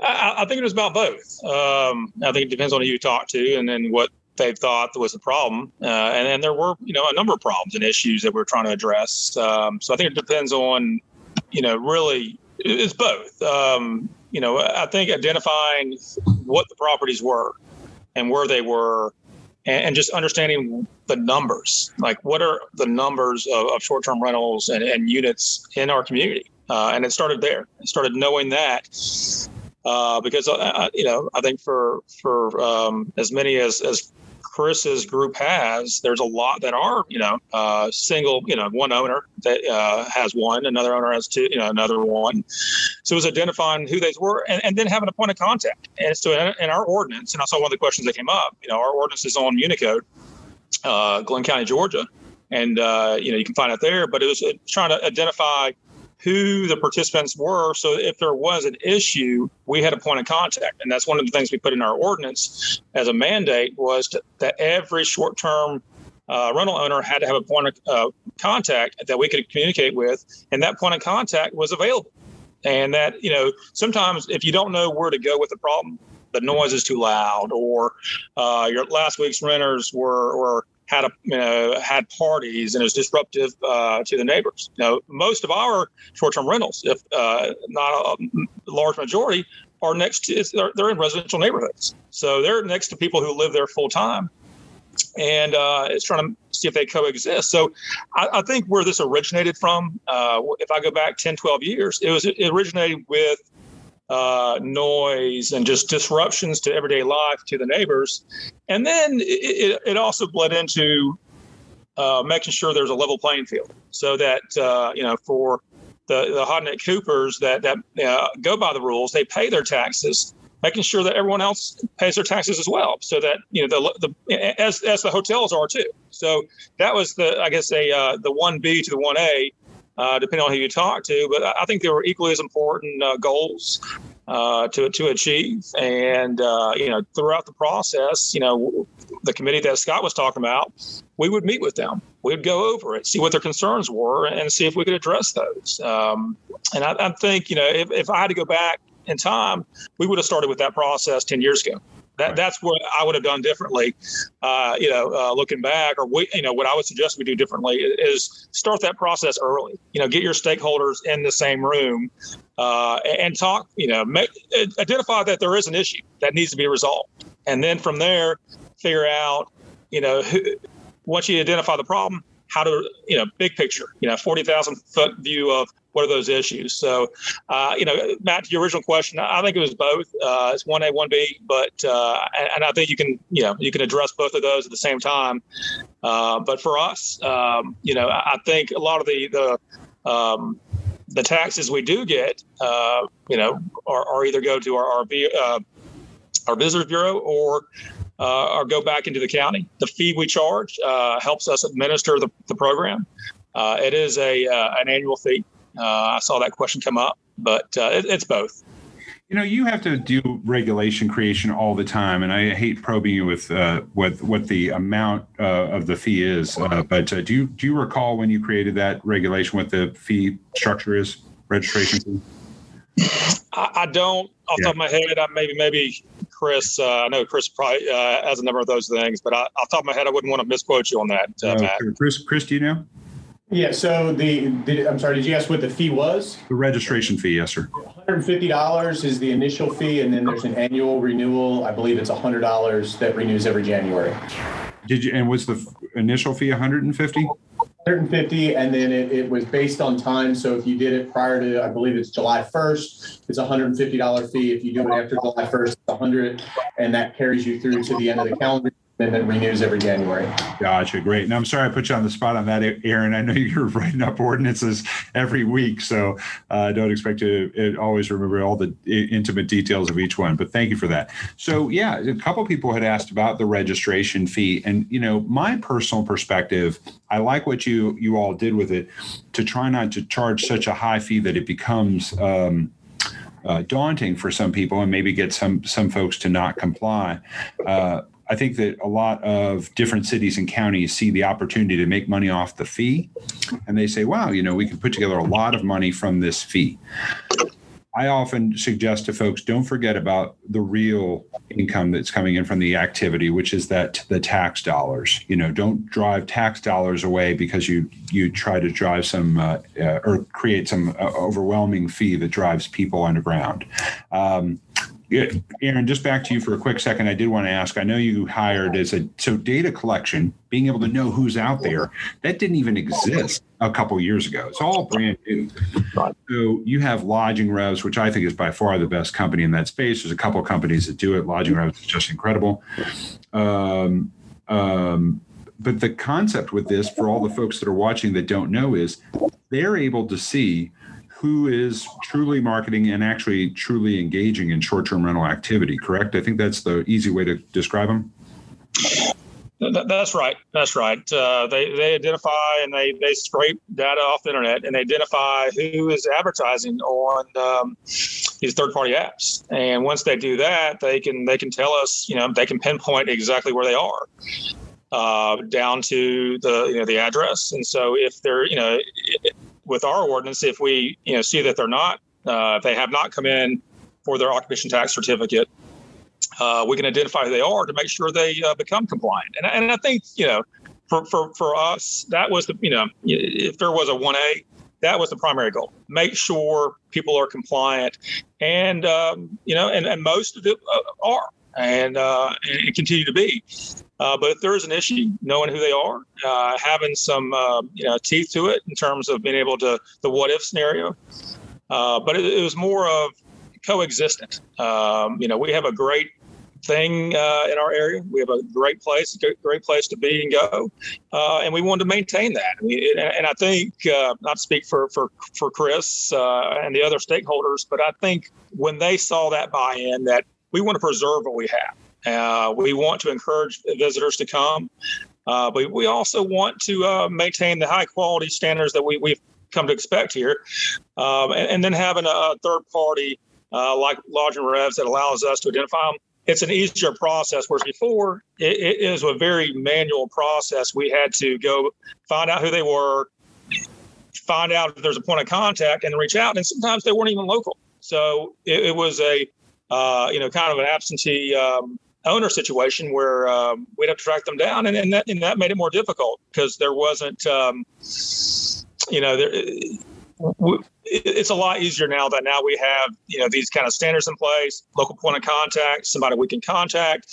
I, I think it was about both. Um, I think it depends on who you talk to, and then what they thought was the problem. Uh, and then there were, you know, a number of problems and issues that we're trying to address. Um, so I think it depends on, you know, really, it's both. Um, you know, I think identifying what the properties were and where they were and, just understanding the numbers like what are the numbers of, of short-term rentals and, and, units in our community? Uh, and it started there. It started knowing that uh, because uh, you know i think for for um, as many as as Chris's group has, there's a lot that are, you know, uh, single, you know, one owner that uh, has one, another owner has two, you know, another one. So it was identifying who they were and, and then having a point of contact. And so in, in, our ordinance, and I saw one of the questions that came up, you know, our ordinance is on Municode, uh, Glynn County, Georgia. and uh, you know you can find it there. But it was trying to identify who the participants were. So if there was an issue, we had a point of contact, and that's one of the things we put in our ordinance as a mandate was to, that every short-term uh, rental owner had to have a point of uh, contact that we could communicate with, and that point of contact was available. And that you know sometimes if you don't know where to go with the problem, the noise is too loud, or uh, your last week's renters were were had a you know had parties and it was disruptive uh, to the neighbors. You know, most of our short-term rentals, if uh, not a large majority, are next to they're, they're in residential neighborhoods, so they're next to people who live there full time, and uh, it's trying to see if they coexist. So I, I think where this originated from, uh, if I go back 10, 12 years, it was it originated with uh, noise and just disruptions to everyday life to the neighbors. And then it, it also bled into uh, making sure there's a level playing field so that, uh, you know, for the, the Hodnett Coopers that, that uh, go by the rules, they pay their taxes, making sure that everyone else pays their taxes as well. So that, you know, the, the as, as the hotels are too. So that was the, I guess, a, uh, the 1B to the 1A uh, depending on who you talk to. But I think there were equally as important uh, goals uh, to to achieve. And uh, you know, throughout the process, you know, the committee that Scott was talking about, we would meet with them. We'd go over it, see what their concerns were, and see if we could address those. Um, and I, I think you know, if, if I had to go back in time, we would have started with that process ten years ago. That, right. That's what I would have done differently. Uh, you know, uh, looking back, or we, you know, what I would suggest we do differently is start that process early. You know, get your stakeholders in the same room uh, and talk. You know, make, identify that there is an issue that needs to be resolved, and then from there, figure out. You know, who, once you identify the problem, how to, you know, big picture. You know, forty thousand foot view of what are those issues? So, uh, you know, Matt, to your original question, I think it was both. Uh, it's one A, one B, but uh, and I think you can, you know, you can address both of those at the same time. Uh, but for us, um, you know, I think a lot of the the um, the taxes we do get, uh, you know, are, are, either go to our our, uh, our visitors bureau or uh, or go back into the county. The fee we charge uh, helps us administer the, the program. Uh, it is a an annual fee. Uh, I saw that question come up, but uh, it, it's both. You know, you have to do regulation creation all the time, and I hate probing you with uh, what what the amount uh, of the fee is. Uh, but uh, do you do you recall when you created that regulation what the fee structure is, registration fee? I, I don't off yeah. the top of my head. I maybe maybe Chris. Uh, I know Chris probably has a number of those things, but I, off the top of my head, I wouldn't want to misquote you on that, Matt. Chris, Chris, do you know? Yeah, so the, the, I'm sorry, did you ask what the fee was? The registration fee, yes, sir. $150 is the initial fee, and then there's an annual renewal. I believe it's $100 that renews every January. Did you, and was the initial fee 150? 150, and then it, it was based on time. So if you did it prior to, I believe it's July 1st, it's a $150 fee. If you do it after July 1st, it's 100, and that carries you through to the end of the calendar then renews every January. Gotcha. Great. And I'm sorry I put you on the spot on that, Aaron. I know you're writing up ordinances every week, so I uh, don't expect to always remember all the intimate details of each one. But thank you for that. So yeah, a couple people had asked about the registration fee, and you know, my personal perspective, I like what you you all did with it to try not to charge such a high fee that it becomes. Um, uh, daunting for some people and maybe get some some folks to not comply. Uh, I think that a lot of different cities and counties see the opportunity to make money off the fee, and they say, "Wow, you know, we can put together a lot of money from this fee." I often suggest to folks don't forget about the real income that's coming in from the activity, which is that the tax dollars. You know, don't drive tax dollars away because you you try to drive some uh, uh, or create some uh, overwhelming fee that drives people underground. Um, Aaron, just back to you for a quick second. I did want to ask. I know you hired as a so data collection, being able to know who's out there, that didn't even exist a couple years ago. It's all brand new. So you have Lodging Revs, which I think is by far the best company in that space. There's a couple companies that do it. Lodging Revs is just incredible. Um, um, but the concept with this, for all the folks that are watching that don't know, is they're able to see who is truly marketing and actually truly engaging in short-term rental activity correct i think that's the easy way to describe them That's right. That's right. Uh, they they identify and they they scrape data off the internet and they identify who is advertising on um, these third party apps. And once they do that, they can they can tell us. You know, they can pinpoint exactly where they are. Uh, down to the you know the address, and so if they're you know with our ordinance, if we you know see that they're not, uh, if they have not come in for their occupation tax certificate, uh, we can identify who they are to make sure they uh, become compliant. And, and I think, you know, for, for, for us, that was the, you know, if there was a 1A, that was the primary goal. Make sure people are compliant. And, um, you know, and, and most of it uh, are and, uh, and continue to be. Uh, but if there is an issue, knowing who they are, uh, having some uh, you know teeth to it in terms of being able to the what if scenario. Uh, but it, it, was more of coexistent. Um, you know, we have a great thing uh, in our area. We have a great place, great place to be and go, uh, and we wanted to maintain that. and, I think, not speak for for for Chris and the other stakeholders, but I think when they saw that buy-in, that we want to preserve what we have. Uh, we want to encourage visitors to come, uh, but we also want to maintain the high quality standards that we, we've come to expect here, um, and, and, then having a third party uh, like Lodging Revs that allows us to identify them it's an easier process. Whereas before, it, it is a very manual process. We had to go find out who they were, find out if there's a point of contact, and reach out. And sometimes they weren't even local. So it, it was a, uh, you know, kind of an absentee um, owner situation where um, we'd have to track them down, and, and that and that made it more difficult because there wasn't, um, you know, there it's a lot easier now that now we have you know these kind of standards in place local point of contact somebody we can contact.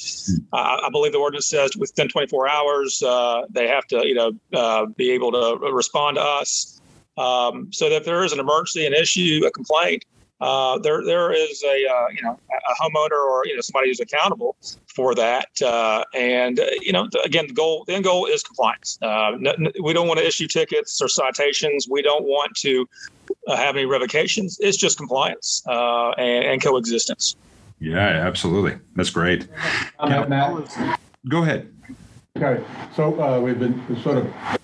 Uh, i believe the ordinance says within 24 hours uh, they have to you know uh, be able to respond to us. Um, so that if there is an emergency an issue a complaint uh, there there is a uh, you know a homeowner or you know somebody who's accountable for that. Uh, and uh, you know again, the goal the end goal is compliance. Uh, n- we don't want to issue tickets or citations. We don't want to uh, have any revocations. It's just compliance and, and, coexistence. Yeah, absolutely. That's great. Matt. Go ahead. Okay, so we've been sort of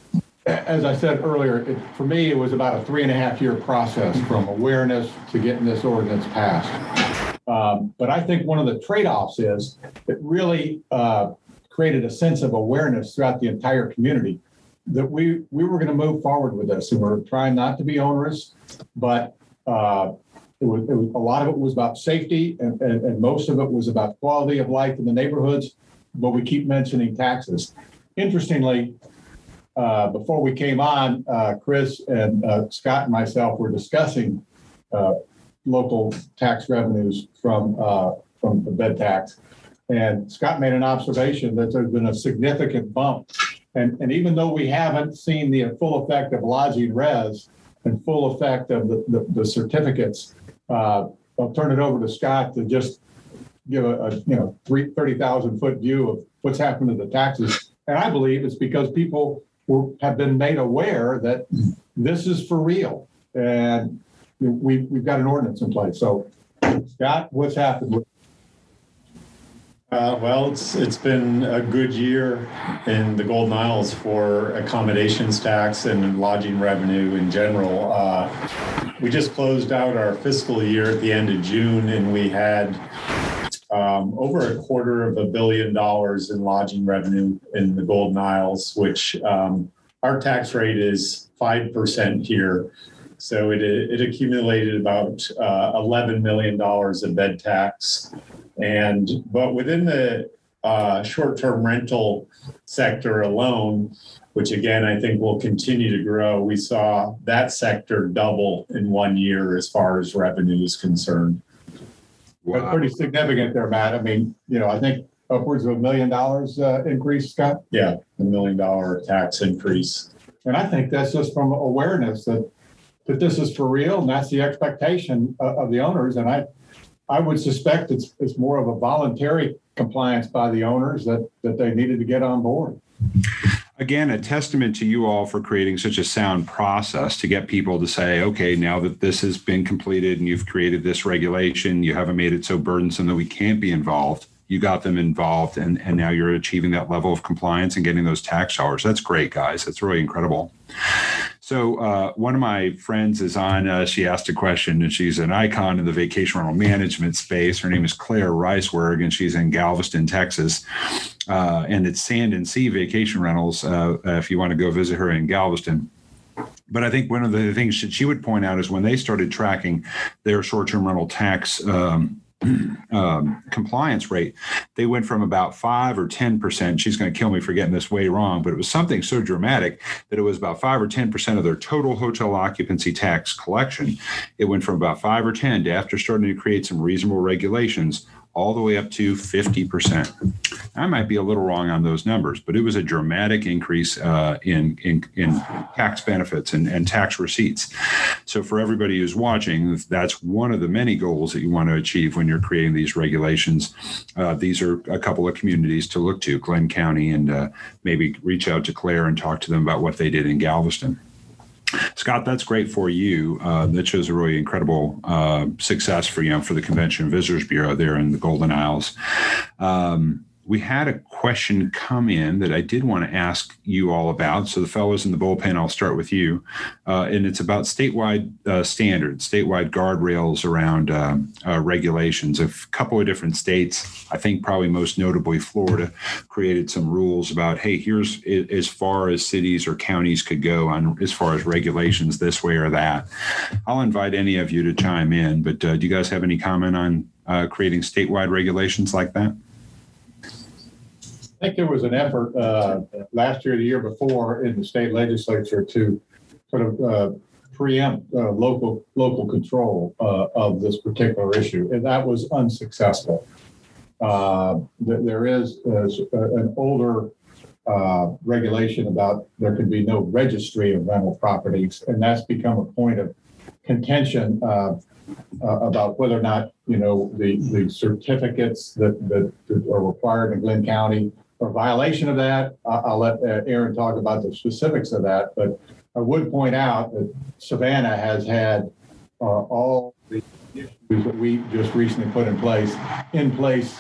as I said earlier, it, for me, it was about a three and a half year process from awareness to getting this ordinance passed. Um, but I think one of the trade offs is it really uh, created a sense of awareness throughout the entire community that we, we were going to move forward with this. And we are trying not to be onerous, but uh, it was, it was, a lot of it was about safety and, and, and most of it was about quality of life in the neighborhoods. But we keep mentioning taxes. Interestingly, uh, before we came on, uh, Chris and uh, Scott and myself were discussing uh, local tax revenues from from the bed tax, and Scott made an observation that there's been a significant bump, and and even though we haven't seen the full effect of Lodging Revs and full effect of the the, the certificates, I'll turn it over to Scott to just give a, a you know 30,000 foot view of what's happened to the taxes. And I believe it's because people have been made aware that this is for real. And we, we've got an ordinance in place. So, Scott, what's happened? Uh, well, it's it's been a good year in the Golden Isles for accommodations tax and lodging revenue in general. Uh, we just closed out our fiscal year at the end of June, and we had um, over a quarter of a billion dollars in lodging revenue in the Golden Isles, which um, our tax rate is 5% here. So it, it accumulated about uh, $11 million of bed tax. And, but within the uh, short term rental sector alone, which again I think will continue to grow, we saw that sector double in one year as far as revenue is concerned. Wow. Pretty significant there, Matt. I mean, you know, I think upwards of a million dollars uh, increase, Scott. Yeah, a million dollar tax increase. And I think that's just from awareness that that this is for real, and that's the expectation of, of the owners. And I, I would suspect it's it's more of a voluntary compliance by the owners that that they needed to get on board again, a testament to you all for creating such a sound process to get people to say, okay, now that this has been completed and you've created this regulation, you haven't made it so burdensome that we can't be involved. you got them involved and, and now you're achieving that level of compliance and getting those tax dollars. That's great, guys. That's really incredible. So uh, one of my friends is on. Uh, she asked a question, and she's an icon in the vacation rental management space. Her name is Claire Reisberg, and she's in Galveston, Texas. Uh, and it's Sand and Sea Vacation Rentals. Uh, if you want to go visit her in Galveston. But I think one of the things that she would point out is when they started tracking their short-term rental tax um, um, compliance rate, they went from about five or 10%. She's going to kill me for getting this way wrong, but it was something so dramatic that it was about five or 10% of their total hotel occupancy tax collection. It went from about five or 10 to after starting to create some reasonable regulations all the way up to 50%. I might be a little wrong on those numbers, but it was a dramatic increase uh, in, in, in tax benefits and, and tax receipts. So, for everybody who's watching, that's one of the many goals that you want to achieve when you're creating these regulations. Uh, these are a couple of communities to look to Glynn County, and uh, maybe reach out to Claire and talk to them about what they did in Galveston. Scott, that's great for you. Uh, that shows a really incredible uh, success for you know for the Convention Visitors Bureau there in the Golden Isles. Um, we had a question come in that I did want to ask you all about. So, the fellows in the bullpen, I'll start with you. Uh, and it's about statewide uh, standards, statewide guardrails around um, uh, regulations. A couple of different states, I think probably most notably Florida, created some rules about hey, here's as far as cities or counties could go on as far as regulations this way or that. I'll invite any of you to chime in, but uh, do you guys have any comment on uh, creating statewide regulations like that? I think there was an effort uh, last year, the year before, in the state legislature to sort of uh, preempt uh, local local control uh, of this particular issue, and that was unsuccessful. Uh, there is an older uh, regulation about there could be no registry of rental properties, and that's become a point of contention about whether or not you know the the certificates that, that are required in Glynn County or violation of that. I'll let uh, Aaron talk about the specifics of that, but I would point out that Savannah has had uh, all the issues that we just recently put in place in place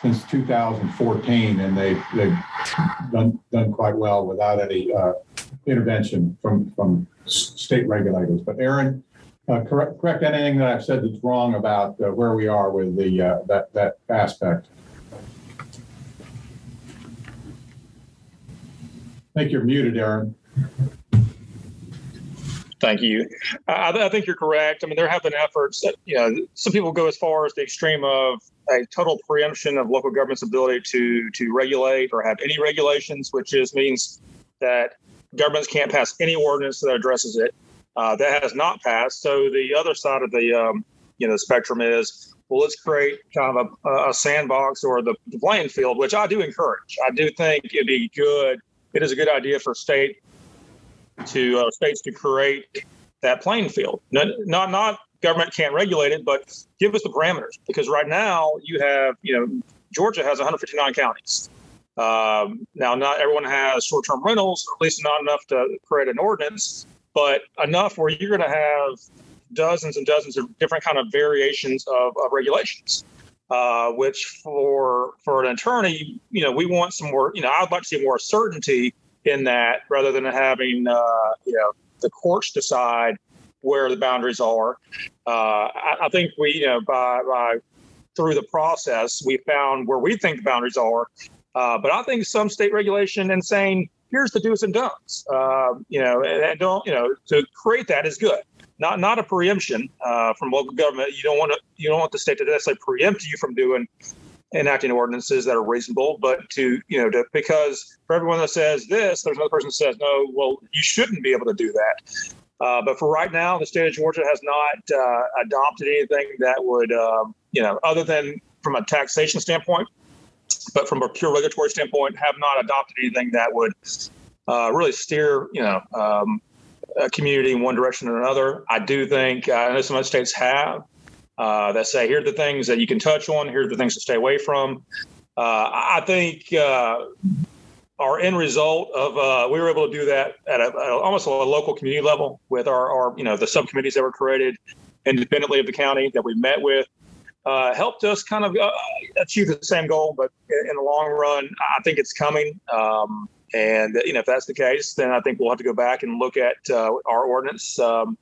since 2014, and they've they've done done quite well without any uh, intervention from from state regulators. But Aaron, uh, correct correct anything that I've said that's wrong about uh, where we are with the uh, that that aspect. I think you're muted, Aaron. Thank you. I, I, think you're correct. I mean, there have been efforts that, you know, some people go as far as the extreme of a total preemption of local government's ability to to regulate or have any regulations, which is means that governments can't pass any ordinance that addresses it. Uh, that has not passed. So the other side of the um, you know spectrum is well, let's create kind of a, a sandbox or the, the playing field, which I do encourage. I do think it'd be good it is a good idea for state to uh, states to create that playing field. Not, not not government can't regulate it, but give us the parameters because right now you have you know Georgia has 159 counties. Um, now, not everyone has short-term rentals, at least not enough to create an ordinance, but enough where you're going to have dozens and dozens of different kind of variations of, of regulations. Uh, which for for an attorney, you know, we want some more. You know, I'd like to see more certainty in that rather than having uh, you know the courts decide where the boundaries are. Uh, I, I, think we, you know, by, by through the process, we found where we think the boundaries are. Uh, but I think some state regulation and saying here's the do's and don'ts, uh, you know, and don't, you know, to create that is good not not a preemption uh, from local government. You don't want to you don't want the state to necessarily preempt you from doing enacting ordinances that are reasonable, but to you know to because for everyone that says this, there's another person that says no. Well, you shouldn't be able to do that. Uh, but for right now, the state of Georgia has not uh, adopted anything that would, um, you know, other than from a taxation standpoint, but from a pure regulatory standpoint, have not adopted anything that would uh, really steer, you know, um, community in one direction or another. I do think uh, I know some other states have uh, that say here are the things that you can touch on, here are the things to stay away from. Uh, I think uh, our end result of uh, we were able to do that at, a, at almost a local community level with our, our you know the subcommittees that were created independently of the county that we met with. uh, helped us kind of uh, achieve the same goal. But in, the long run, I think it's coming. Um, and you know, if that's the case, then I think we'll have to go back and look at uh, our ordinance, um,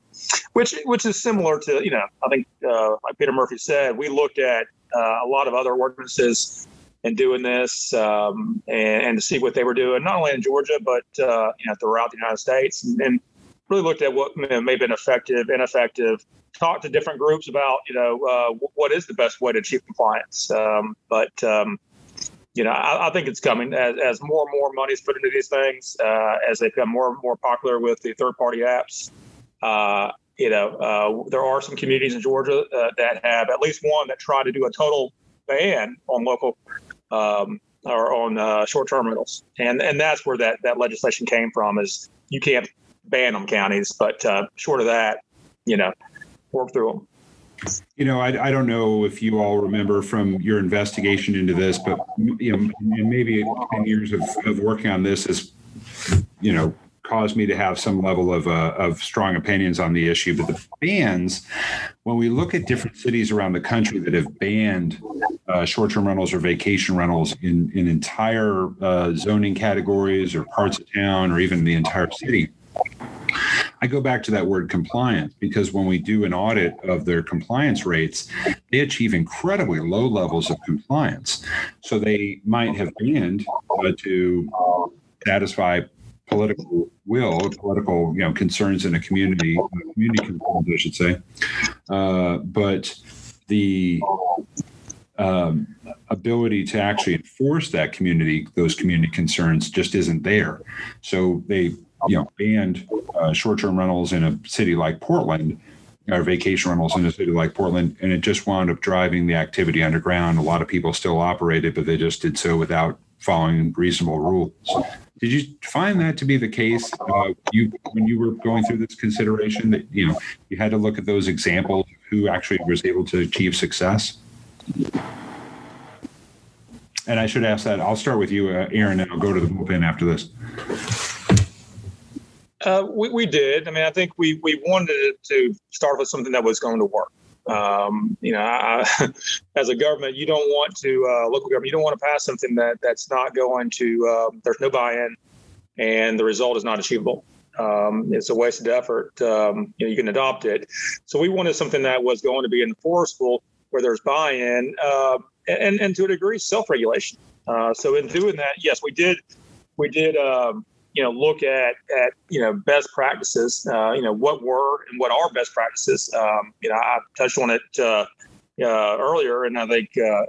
which which is similar to you know, I think uh, like Peter Murphy said, we looked at uh, a lot of other ordinances and doing this um, and, and, to see what they were doing, not only in Georgia but uh, you know throughout the United States, and, and really looked at what may have been effective, ineffective. Talked to different groups about you know uh, what is the best way to achieve compliance, um, but um, you know, I, I, think it's coming as, as more and more money is put into these things, uh, as they become more and more popular with the third party apps. Uh, you know, uh, there are some communities in Georgia uh, that have at least one that try to do a total ban on local um, or on uh, short term rentals, and and that's where that that legislation came from. Is you can't ban them counties, but uh, short of that, you know, work through them. You know, I, I don't know if you all remember from your investigation into this, but you know, maybe 10 years of, of working on this has, you know, caused me to have some level of, uh, of strong opinions on the issue. But the bans, when we look at different cities around the country that have banned uh, short-term rentals or vacation rentals in, in entire uh, zoning categories or parts of town or even the entire city, I go back to that word compliance because when we do an audit of their compliance rates, they achieve incredibly low levels of compliance. So they might have banned uh, to satisfy political will, political you know concerns in a community, community concerns, I should say. Uh, but the um, ability to actually enforce that community, those community concerns, just isn't there. So they you know banned uh, short-term rentals in a city like Portland or vacation rentals in a city like Portland, and it just wound up driving the activity underground. A lot of people still operated, but they just did so without following reasonable rules. Did you find that to be the case? Uh, you when you were going through this consideration that you know you had to look at those examples of who actually was able to achieve success. And I should ask that. I'll start with you, uh, Aaron, and I'll go to the bullpen after this. Uh, we, we did. I mean, I think we we wanted to start with something that was going to work. Um, you know, I, as a government, you don't want to uh, local government. You don't want to pass something that that's not going to. Um, there's no buy-in, and the result is not achievable. Um, it's a wasted effort. Um, you know, you can adopt it. So we wanted something that was going to be enforceable, where there's buy-in, uh, and and to a degree, self-regulation. Uh, so in doing that, yes, we did. We did. Um, you know look at at you know best practices uh, you know what were and what are best practices. Um, you know i touched on it uh, uh, earlier and i think uh,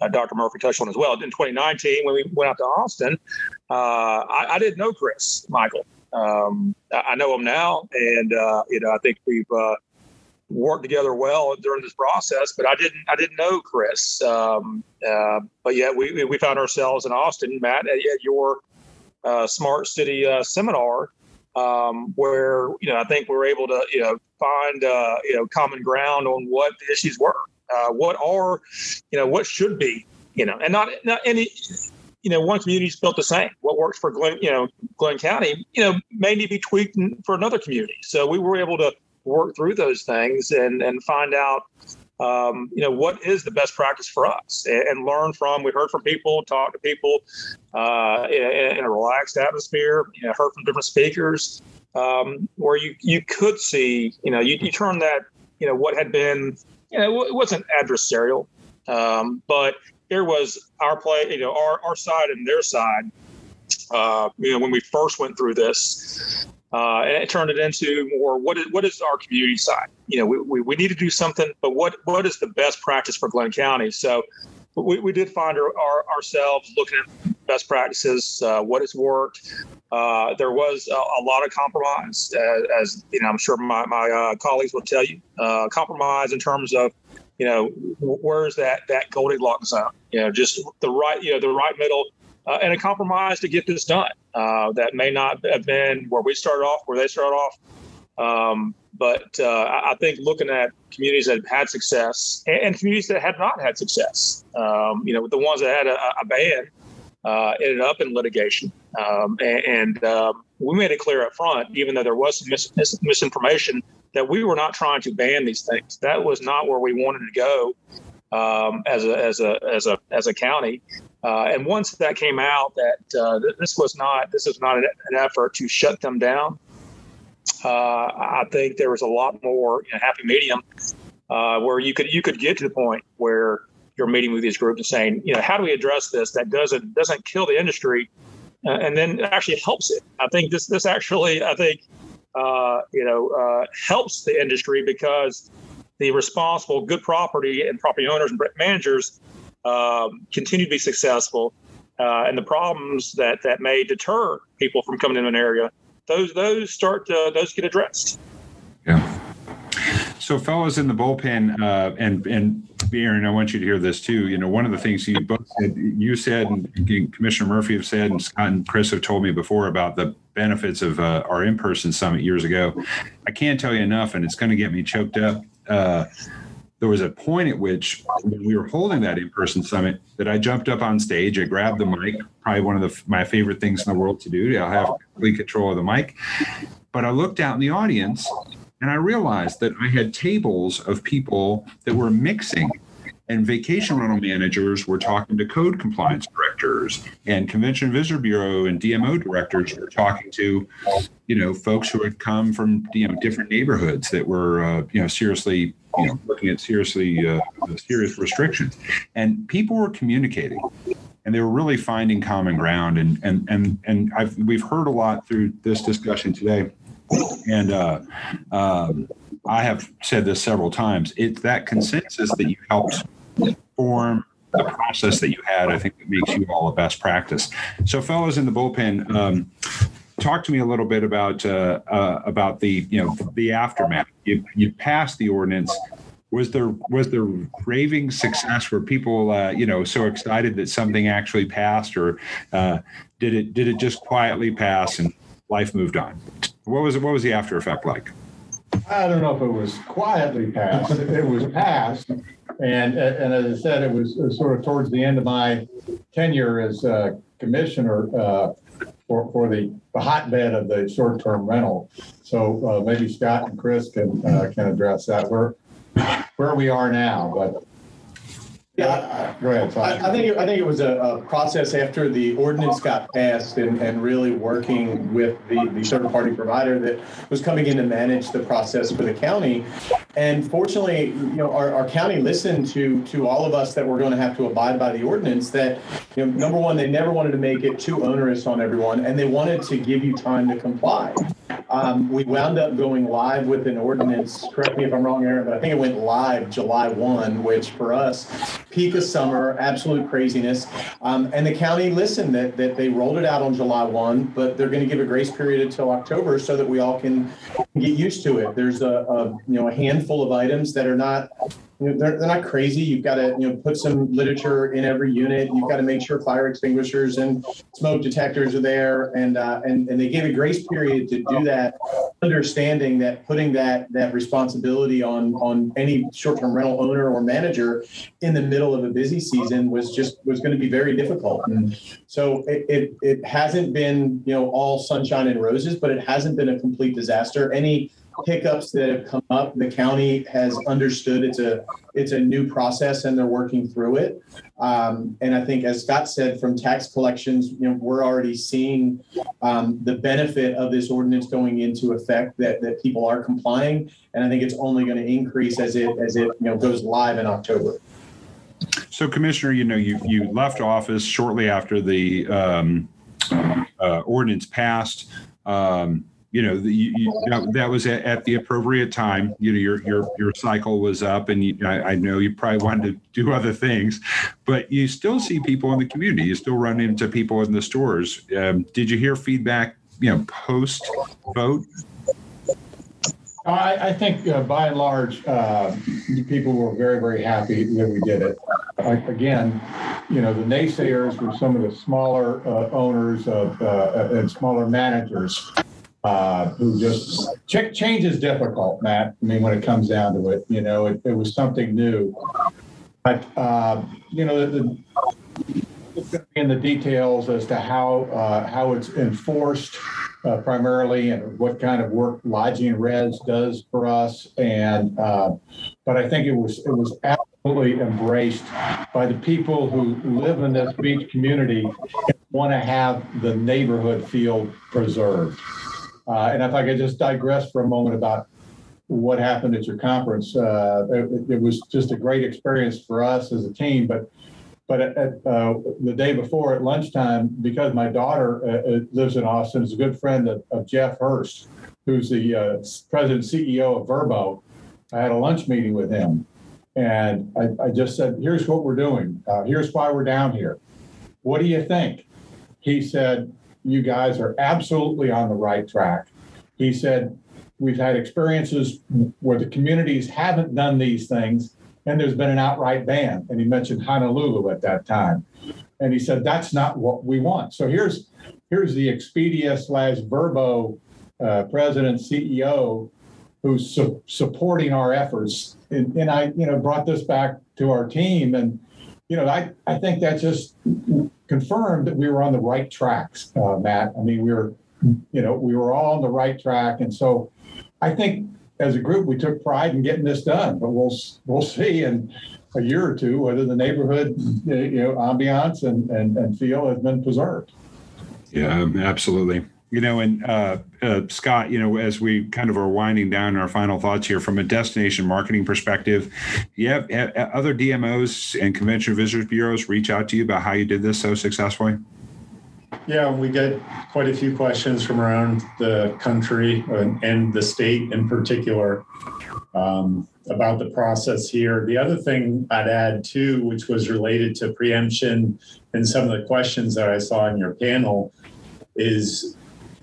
uh, dr murphy touched on as well. In 2019 when we went out to austin uh, I, I, didn't know chris michael. Um, I, know him now and uh, you know i think we've uh, worked together well during this process but i didn't i didn't know chris. Um, uh, but yeah we, we found ourselves in austin. Matt at, at your uh, smart city uh, seminar um, where you know I think we are able to you know find uh, you know common ground on what the issues were, uh, what are you know what should be you know, and not not any you know one community's built the same. What works for Glynn you know Glynn County you know may need to be tweaked for another community. So we were able to work through those things and and find out um, you know, what is the best practice for us and, and learn from. We heard from people, talked to people uh, in, in, a relaxed atmosphere. You know, heard from different speakers um, where you you could see, you know, you, you turn that, you know, what had been, you know, it wasn't adversarial, um, but there was our play, you know, our our side and their side. Uh, you know, when we first went through this, uh, and it turned it into more what is what is our community side? You know, we, we, we need to do something, but what what is the best practice for Glynn County? So we, we did find our, our, ourselves looking at best practices, uh, what has worked. Uh, there was a, a, lot of compromise, as, as, you know, I'm sure my, my uh, colleagues will tell you. Uh, compromise in terms of, you know, where's that that Goldilocks zone? You know, just the right, you know, the right middle uh, and a compromise to get this done. Uh, that may not have been where we started off, where they started off. Um, but uh, I think looking at communities that have had success and, and communities that had not had success, um, you know, the ones that had a, a ban uh, ended up in litigation. Um, and, and um, we made it clear up front, even though there was some mis- misinformation, that we were not trying to ban these things. That was not where we wanted to go. um, as a as a as a as a county. Uh, and once that came out, that uh, this was not this was not an, effort to shut them down. Uh, I think there was a lot more you know, happy medium uh, where you could you could get to the point where you're meeting with these groups and saying, you know, how do we address this that doesn't doesn't kill the industry, uh, and then actually helps it. I think this this actually I think uh, you know helps the industry because the responsible good property and property owners and managers um, continue to be successful, uh, and the problems that that may deter people from coming into an area, those those start to, those get addressed. Yeah. So, fellows in the bullpen, uh, and and Aaron, I want you to hear this too. You know, one of the things you both said, you said, and Commissioner Murphy have said, and Scott and Chris have told me before about the benefits of uh, our in-person summit years ago. I can't tell you enough, and it's going to get me choked up. Uh, there was a point at which when we were holding that in-person summit that I jumped up on stage, I grabbed the mic, probably one of the, my favorite things in the world to do. I'll have complete control of the mic. But I looked out in the audience and I realized that I had tables of people that were mixing and vacation rental managers were talking to code compliance directors and convention visitor bureau and dmo directors were talking to you know folks who had come from you know different neighborhoods that were uh, you know seriously you know looking at seriously uh, serious restrictions and people were communicating and they were really finding common ground and and and and I've, we've heard a lot through this discussion today and uh, um, I have said this several times. It's that consensus that you helped form the process that you had. I think that makes you all a best practice. So, fellows in the bullpen, um, talk to me a little bit about uh, uh, about the you know the aftermath. You you passed the ordinance. Was there was there raving success? Were people uh, you know so excited that something actually passed, or uh, did it did it just quietly pass and life moved on? What was it? What was the after effect like? I don't know if it was quietly passed. It was passed, and and as I said, it was, sort of towards the end of my tenure as uh, commissioner uh, for for the, the hotbed of the short term rental. So uh, maybe Scott and Chris can uh, can address that. Where where we are now, but yeah, go ahead. I, I, think it, I think it was a, a, process after the ordinance got passed and, and really working with the, the third party provider that was coming in to manage the process for the county. And fortunately, you know, our, our county listened to to all of us that were going to have to abide by the ordinance. That you know, number one, they never wanted to make it too onerous on everyone, and they wanted to give you time to comply. Um, we wound up going live with an ordinance. Correct me if I'm wrong, Aaron, but I think it went live July 1, which for us, peak of summer, absolute craziness. Um, and the county listened that, that they rolled it out on July 1, but they're going to give a grace period until October so that we all can get used to it. There's a, a you know a handful of items that are not you know, they're, they're not crazy. You've got to, you know, put some literature in every unit. You've got to make sure fire extinguishers and smoke detectors are there. And, uh, and, and they gave a grace period to do that, understanding that putting that, that responsibility on, on any short-term rental owner or manager in the middle of a busy season was just, was going to be very difficult. And so it, it, it hasn't been, you know, all sunshine and roses, but it hasn't been a complete disaster. Any hiccups that have come up, the county has understood it's a it's a new process and they're working through it. Um, and I think, as Scott said, from tax collections, you know, we're already seeing um, the benefit of this ordinance going into effect that that people are complying, and I think it's only going to increase as it as it you know goes live in October. So, Commissioner, you know, you you left office shortly after the um, uh, ordinance passed. Um, you know, the, you, that, that, was at, at, the appropriate time. You know, your your your cycle was up, and you, I, I, know you probably wanted to do other things, but you still see people in the community. You still run into people in the stores. Um, did you hear feedback? You know, post vote. I, I think uh, by and large, uh, people were very, very happy that we did it. again, you know, the naysayers were some of the smaller uh, owners of, uh, and smaller managers uh, who just ch- change is difficult, Matt. I mean, when it comes down to it, you know, it, it was something new. But, uh, you know, the, the, in the details as to how uh, how it's enforced uh, primarily and what kind of work Lodging Revs does for us. And uh, but I think it was it was absolutely embraced by the people who live in this beach community and want to have the neighborhood feel preserved. Uh, and if I could just digress for a moment about what happened at your conference, uh, it, it was just a great experience for us as a team. But but at, uh, the day before at lunchtime, because my daughter uh, uh lives in Austin, is a good friend of, of Jeff Hurst, who's the uh, president CEO of Vrbo. I had a lunch meeting with him, and I, I just said, "Here's what we're doing. Here's why we're down here. What do you think?" He said, "You guys are absolutely on the right track." He said, "We've had experiences where the communities haven't done these things." and there's been an outright ban. And he mentioned Honolulu at that time. And he said, that's not what we want. So here's here's the Expedia slash Vrbo uh, president, CEO, who's su- supporting our efforts. And, and I, you know, brought this back to our team. And, you know, I, I think that just confirmed that we were on the right tracks, uh, Matt. I mean, we were, you know, we were all on the right track. And so I think as a group, we took pride in getting this done, but we'll we'll see in a year or two whether the neighborhood you know ambiance and and, and feel has been preserved. Yeah, absolutely. You know, and uh, uh, Scott, you know, as we kind of are winding down our final thoughts here from a destination marketing perspective, have, have other DMOs and convention visitors bureaus reach out to you about how you did this so successfully. Yeah, we get quite a few questions from around the country and the state in particular um, about the process here. The other thing I'd add too, which was related to preemption and some of the questions that I saw in your panel, is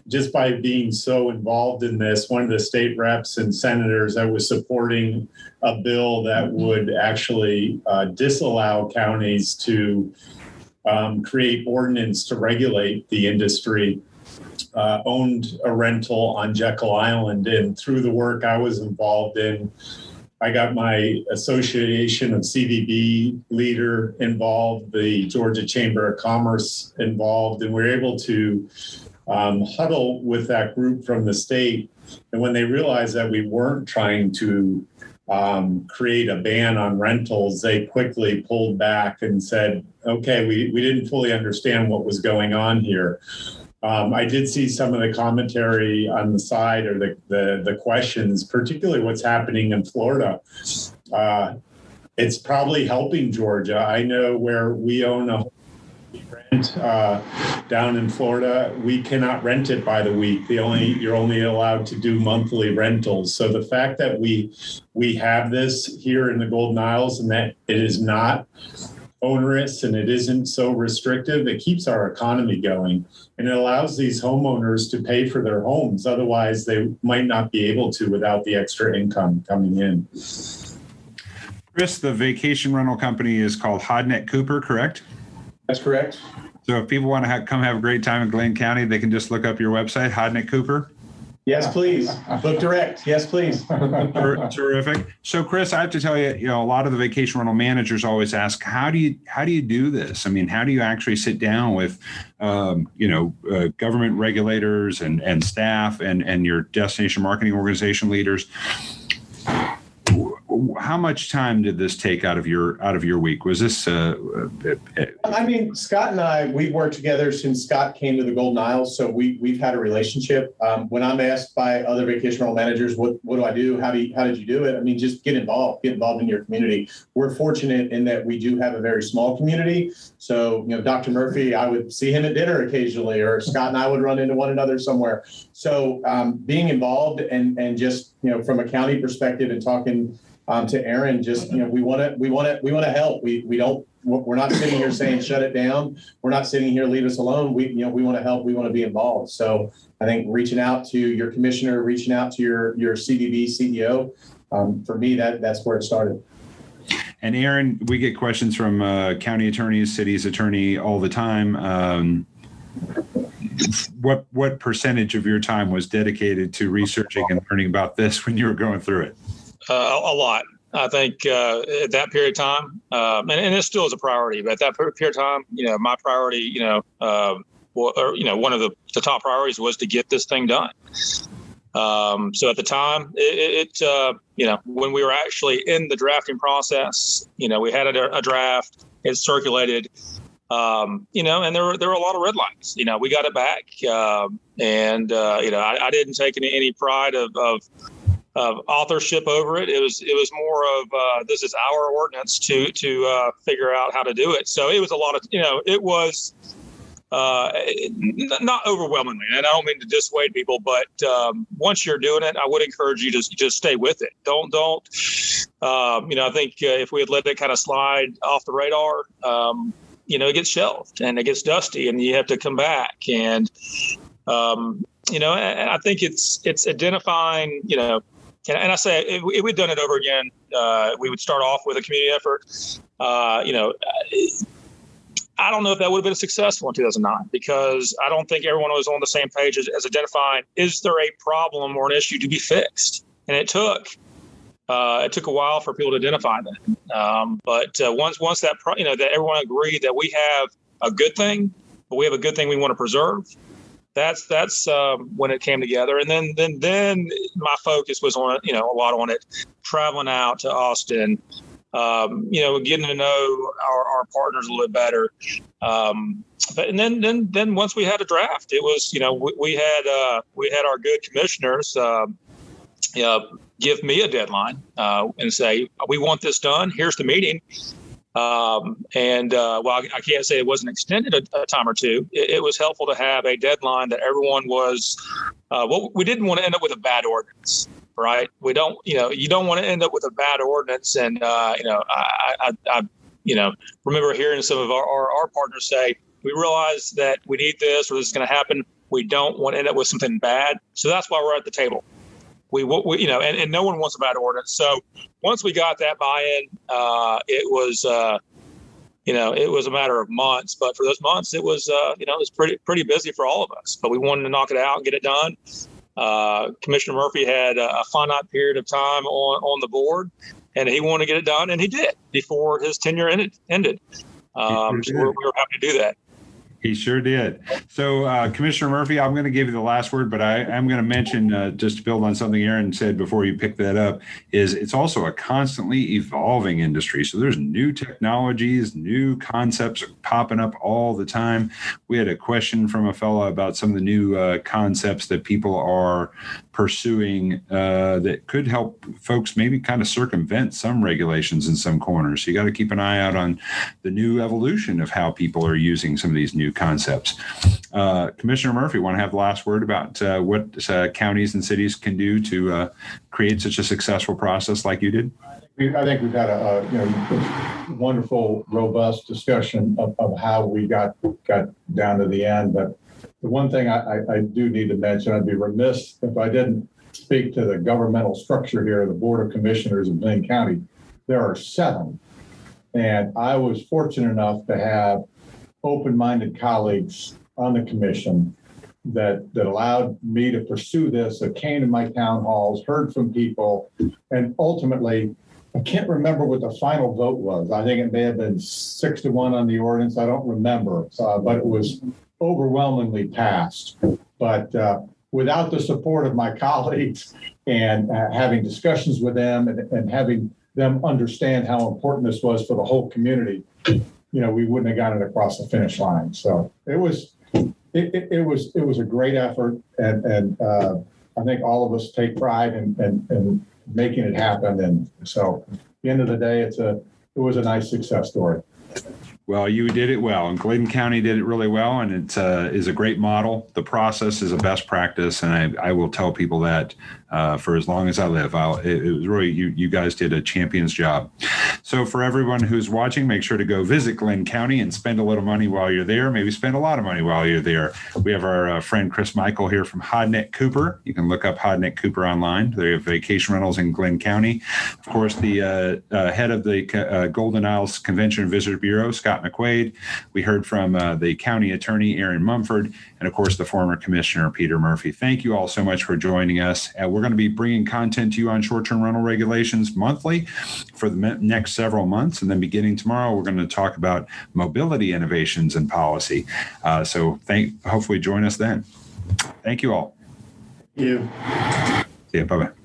just by being so involved in this, one of the state reps and senators that was supporting a bill that would actually uh, disallow counties to um, create ordinance to regulate the industry. Uh, owned a rental on Jekyll Island, and through the work I was involved in, I got my Association of CVB leader involved, the Georgia Chamber of Commerce involved, and we are able to um, huddle with that group from the state. And when they realized that we weren't trying to um, create a ban on rentals, they quickly pulled back and said, okay, we, we didn't fully understand what was going on here. Um, I did see some of the commentary on the side or the, the, the questions, particularly what's happening in Florida. Uh, it's probably helping Georgia. I know where we own a rent uh, down in Florida, we cannot rent it by the week. The only you're only allowed to do monthly rentals. So the fact that we we have this here in the Golden Isles and that it is not onerous and it isn't so restrictive, it keeps our economy going and it allows these homeowners to pay for their homes. Otherwise, they might not be able to without the extra income coming in. Chris, the vacation rental company is called Hodnett Cooper, correct? That's correct. So if people want to have, come have a great time in Glynn County, they can just look up your website, Hodnett Cooper. Yes, please. Book direct. Yes, please. Terrific. So, Chris, I have to tell you, you know, a lot of the vacation rental managers always ask, how do you how do you do this? I mean, how do you actually sit down with, um, you know, uh, government regulators and and staff and and your destination marketing organization leaders? How much time did this take out of your out of your week? Was this? Uh, uh, I mean, Scott and I we've worked together since Scott came to the Golden Isles, so we we've had a relationship. Um, when I'm asked by other vacation rental managers, what what do I do? How do you, how did you do it? I mean, just get involved. Get involved in your community. We're fortunate in that we do have a very small community. So you know, Dr. Murphy, I would see him at dinner occasionally, or Scott and I would run into one another somewhere. So um, being involved and and just you know from a county perspective and talking um, to Aaron, just you know, we want to we want to we want to help. We we don't we're not sitting here saying shut it down. We're not sitting here leave us alone. We you know we want to help. We want to be involved. So I think reaching out to your commissioner, reaching out to your your CVB CEO, um, for me that that's where it started. And Aaron, we get questions from uh, county attorneys, city's attorney all the time. Um, what what percentage of your time was dedicated to researching and learning about this when you were going through it? Uh, a lot. I think uh, at that period of time, um, and, and it still is a priority, but at that period of time, you know, my priority, you know, uh, or, you know, one of the, the top priorities was to get this thing done. Um, so at the time, it, it uh, you know, when we were actually in the drafting process, you know, we had a, a draft, it circulated, um, you know, and there were there were a lot of red lines. You know, we got it back, um, and uh, you know, I, I, didn't take any, any pride of, of, of authorship over it. It was it was more of uh, this is our ordinance to to uh, figure out how to do it. So it was a lot of you know, it was uh, not overwhelmingly. And I don't mean to dissuade people, but um, once you're doing it, I would encourage you to just stay with it. Don't don't. Um, you know, I think uh, if we had let it kind of slide off the radar, um, you know, it gets shelved and it gets dusty, and you have to come back. And um, you know, I think it's it's identifying. You know, and, and I say if, if, we'd done it over again, uh, we would start off with a community effort. Uh, you know I don't know if that would have been successful in 2009 because I don't think everyone was on the same page as, as identifying is there a problem or an issue to be fixed, and it took uh, it took a while for people to identify that. Um, but uh, once once that pro- you know that everyone agreed that we have a good thing, but we have a good thing we want to preserve. That's that's um, when it came together, and then then then my focus was on you know a lot on it, traveling out to Austin, um, you know, getting to know our, our partners a little better. Um, but and then then then once we had a draft, it was you know we, we had uh, we had our good commissioners. Uh, you know, give me a deadline uh, and say we want this done. Here's the meeting. Um, and uh, well, I, can't say it wasn't extended a, a time or two. It, it, was helpful to have a deadline that everyone was. Uh, well, we didn't want to end up with a bad ordinance right? We don't, you know, you don't want to end up with a bad ordinance. And, uh, you know, I, I, I, you know, remember hearing some of our, our, our partners say, we realize that we need this or this is going to happen. We don't want to end up with something bad. So that's why we're at the table. We, we you know, and, and no one wants a bad ordinance. So once we got that buy-in, uh, it was, uh, you know, it was a matter of months. But for those months, it was, uh, you know, it was pretty pretty busy for all of us. But we wanted to knock it out and get it done. Uh, Commissioner Murphy had a finite period of time on, on the board, and he wanted to get it done, and he did before his tenure ended. ended. Um, so we're, we were happy to do that. He sure did. So, uh, Commissioner Murphy, I'm going to give you the last word, but I am going to mention uh, just to build on something Aaron said before you pick that up. Is it's also a constantly evolving industry. So there's new technologies, new concepts popping up all the time. We had a question from a fellow about some of the new uh, concepts that people are pursuing uh, that could help folks maybe kind of circumvent some regulations in some corners. So you got to keep an eye out on the new evolution of how people are using some of these new concepts. Uh, Commissioner Murphy, want to have the last word about uh, what uh, counties and cities can do to uh, create such a successful process like you did? I think we've had a, a you know wonderful, robust discussion of, of how we got got down to the end, but the one thing I, I, I do need to mention, I'd be remiss if I didn't speak to the governmental structure here, the Board of Commissioners of Glynn County. There are seven. And I was fortunate enough to have open-minded colleagues on the commission that that allowed me to pursue this, that came to my town halls, heard from people, and ultimately, I can't remember what the final vote was. I think it may have been six to one on the ordinance. I don't remember, uh, but it was overwhelmingly passed. But uh, without the support of my colleagues and uh, having discussions with them and, and, having them understand how important this was for the whole community, you know, we wouldn't have gotten it across the finish line. So it was, it, it, it was, it was a great effort, and and uh, I think all of us take pride in, in, in making it happen. And so, the end of the day, it's a, it was a nice success story. Well, you did it well, and Glynn County did it really well, and it uh, is a great model. The process is a best practice, and I, I will tell people that uh, for as long as I live. I'll, it, it, was really you. You guys did a champion's job. So for everyone who's watching, make sure to go visit Glynn County and spend a little money while you're there. Maybe spend a lot of money while you're there. We have our uh, friend Chris Michael here from Hodnett Cooper. You can look up Hodnett Cooper online. They have vacation rentals in Glynn County. Of course, the uh, uh, head of the uh, Golden Isles Convention and Visitor Bureau, Scott McQuade. We heard from the county attorney Aaron Mumford, and of course the former commissioner Peter Murphy. Thank you all so much for joining us. We're going to be bringing content to you on short-term rental regulations monthly for the next several months, and then beginning tomorrow, we're going to talk about mobility innovations and policy. Uh, so, thank hopefully join us then. Thank you all. You. See you. Bye bye.